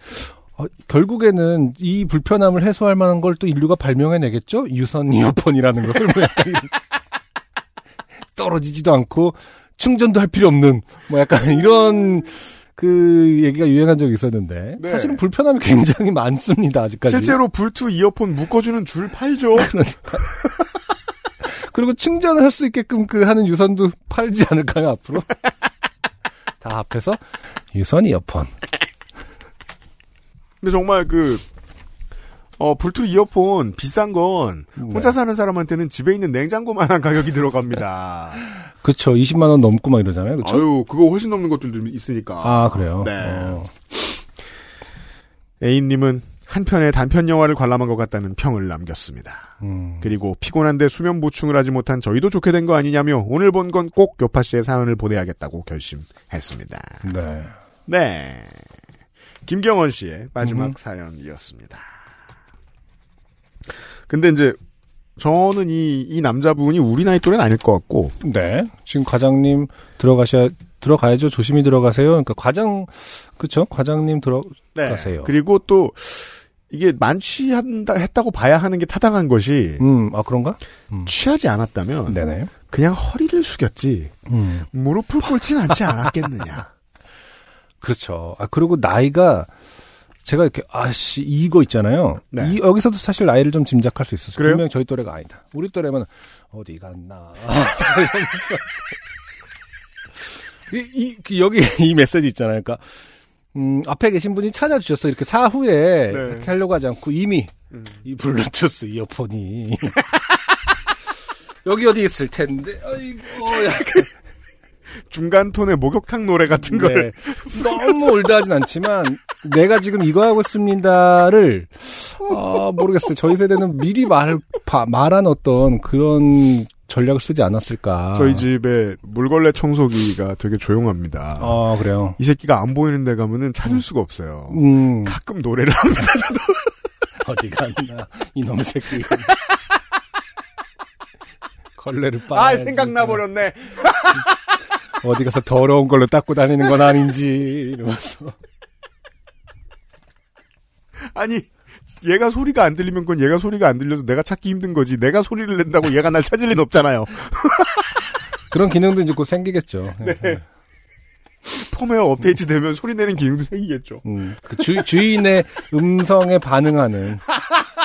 어, 결국에는 이 불편함을 해소할 만한 걸 또 인류가 발명해내겠죠. 유선 이어폰이라는 것을 뭐 약간 떨어지지도 않고 충전도 할 필요 없는 뭐 약간 이런 그 얘기가 유행한 적이 있었는데 네. 사실은 불편함이 굉장히 많습니다 아직까지. 실제로 불투 이어폰 묶어주는 줄 팔죠. 그리고 충전을 할 수 있게끔 그 하는 유선도 팔지 않을까요 앞으로? 다 합해서 유선 이어폰. 근데 정말 그, 어, 불투 이어폰 비싼 건 혼자 네. 사는 사람한테는 집에 있는 냉장고만한 가격이 들어갑니다. 그렇죠. 20만 원 넘고 막 이러잖아요. 그렇죠? 아유, 그거 훨씬 넘는 것들도 있으니까. 아, 그래요. 네. 어. A님은 한 편의 단편 영화를 관람한 것 같다는 평을 남겼습니다. 음. 그리고 피곤한데 수면 보충을 하지 못한 저희도 좋게 된 거 아니냐며 오늘 본 건 꼭 요파 씨의 사연을 보내야겠다고 결심했습니다. 네. 네. 김경원 씨의 마지막 음. 사연이었습니다. 근데 이제 저는 이, 이 남자분이 우리 나이 또래는 아닐 것 같고 네. 지금 과장님 들어가셔야 들어가야죠. 조심히 들어가세요. 그러니까 과장 그렇죠. 과장님 들어 가세요. 네. 그리고 또 이게 만취한다 했다고 봐야 하는 게 타당한 것이 음, 아 그런가? 음. 취하지 않았다면 네네. 그냥 허리를 숙였지 음. 무릎을 꿇진 않지 않았겠느냐. 그렇죠. 아 그리고 나이가 제가 이렇게 아씨 이거 있잖아요. 네. 이 여기서도 사실 나이를 좀 짐작할 수 있었어요. 그래요? 분명 저희 또래가 아니다. 우리 또래면 어디 갔나. 이, 이, 그 여기 이 메시지 있잖아요. 그러니까 음, 앞에 계신 분이 찾아주셨어. 이렇게 사후에 네. 이렇게 하려고 하지 않고 이미 음. 이 블루투스 이어폰이 여기 어디 있을 텐데. 아이고. 약간 중간 톤의 목욕탕 노래 같은 걸 네. 너무 올드하진 않지만 내가 지금 이거 하고 있습니다를 아, 모르겠어요. 저희 세대는 미리 말 바- 말한 어떤 그런 전략을 쓰지 않았을까. 저희 집에 물걸레 청소기가 되게 조용합니다. 아 그래요. 이 새끼가 안 보이는 데 가면은 찾을 수가 없어요. 음 가끔 노래를 합니다. 어디 갔나 이놈 새끼. 걸레를 빠. 아, 생각나 버렸네. 어디 가서 더러운 걸로 닦고 다니는 건 아닌지 이러면서. 아니, 얘가 소리가 안 들리면 그건 얘가 소리가 안 들려서 내가 찾기 힘든 거지. 내가 소리를 낸다고 얘가 날 찾을 리는 없잖아요. 그런 기능도 이제 곧 생기겠죠. 네. 펌웨어 업데이트 되면 소리 내는 기능도 생기겠죠. 음, 그 주, 주인의 음성에 반응하는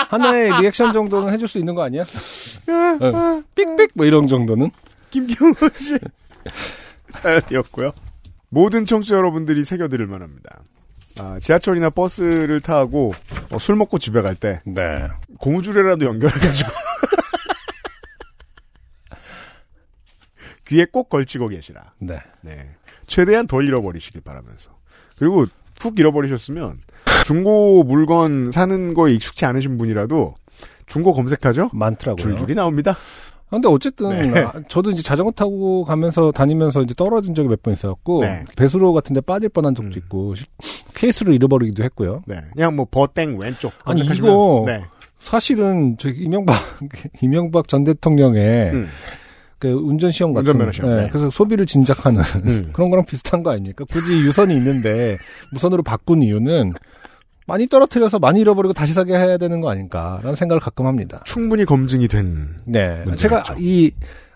하나의 리액션 정도는 해줄 수 있는 거 아니야? 어, 삑삑 뭐 이런 정도는 김경호 씨 사연이었고요. 모든 청취자 여러분들이 새겨들을 만합니다. 아, 지하철이나 버스를 타고 어, 술 먹고 집에 갈 때 네. 고무줄에라도 연결해가지고 귀에 꼭 걸치고 계시라. 네. 네. 최대한 덜 잃어버리시길 바라면서. 그리고 푹 잃어버리셨으면 중고 물건 사는 거에 익숙치 않으신 분이라도 중고 검색하죠? 많더라고요. 줄줄이 나옵니다. 아, 근데 어쨌든 네. 아, 저도 이제 자전거 타고 가면서 다니면서 이제 떨어진 적이 몇 번 있었고 네. 배수로 같은데 빠질 뻔한 적도 음. 있고 시- 케이스를 잃어버리기도 했고요. 네. 그냥 뭐 버땡 왼쪽 아니, 이거 네. 사실은 저 이명박 이명박 전 대통령의 음. 그 운전 시험 같은 운전면허 시험, 네, 네. 그래서 소비를 진작하는 음. 그런 거랑 비슷한 거 아닙니까? 굳이 유선이 있는데 무선으로 바꾼 이유는 많이 떨어뜨려서 많이 잃어버리고 다시 사게 해야 되는 거 아닐까라는 생각을 가끔 합니다. 충분히 검증이 된 네. 제가 이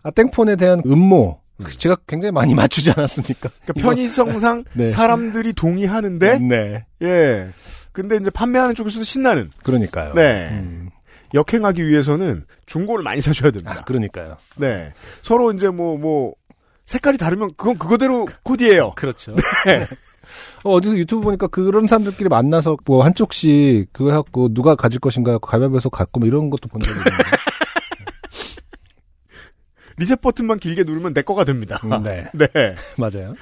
아 땡폰에 대한 음모 제가 굉장히 많이 맞추지 않았습니까? 그러니까 편의성상 네. 사람들이 동의하는데 네, 예. 근데 이제 판매하는 쪽에서도 신나는 그러니까요. 네. 음, 역행하기 위해서는 중고를 많이 사셔야 됩니다. 아, 그러니까요. 네. 서로 이제 뭐, 뭐, 색깔이 다르면 그건 그거대로 코디예요 그렇죠. 어, 어 디서 유튜브 보니까 그런 사람들끼리 만나서 뭐 한쪽씩 그거 해갖고 누가 가질 것인가 가위바위보해서 갖고 뭐 이런 것도 본 적이 있는데. 리셋 버튼만 길게 누르면 내 거가 됩니다. 음, 네, 네. 맞아요.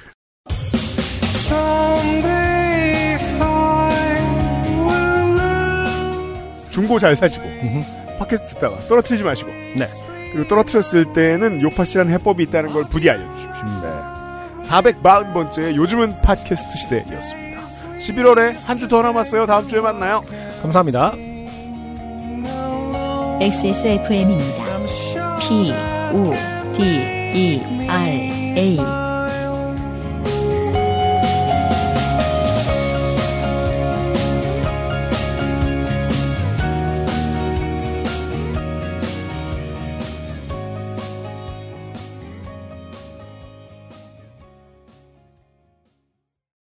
중고 잘 사시고. 팟캐스트 듣다가 떨어뜨리지 마시고. 네. 그리고 떨어뜨렸을 때는 요파 씨라는 해법이 있다는 걸 부디 알려주십시오. 네. 440번째 요즘은 팟캐스트 시대였습니다. 11월에 한 주 더 남았어요. 다음 주에 만나요. 감사합니다. XSFM입니다. P, O, D, E, R, A.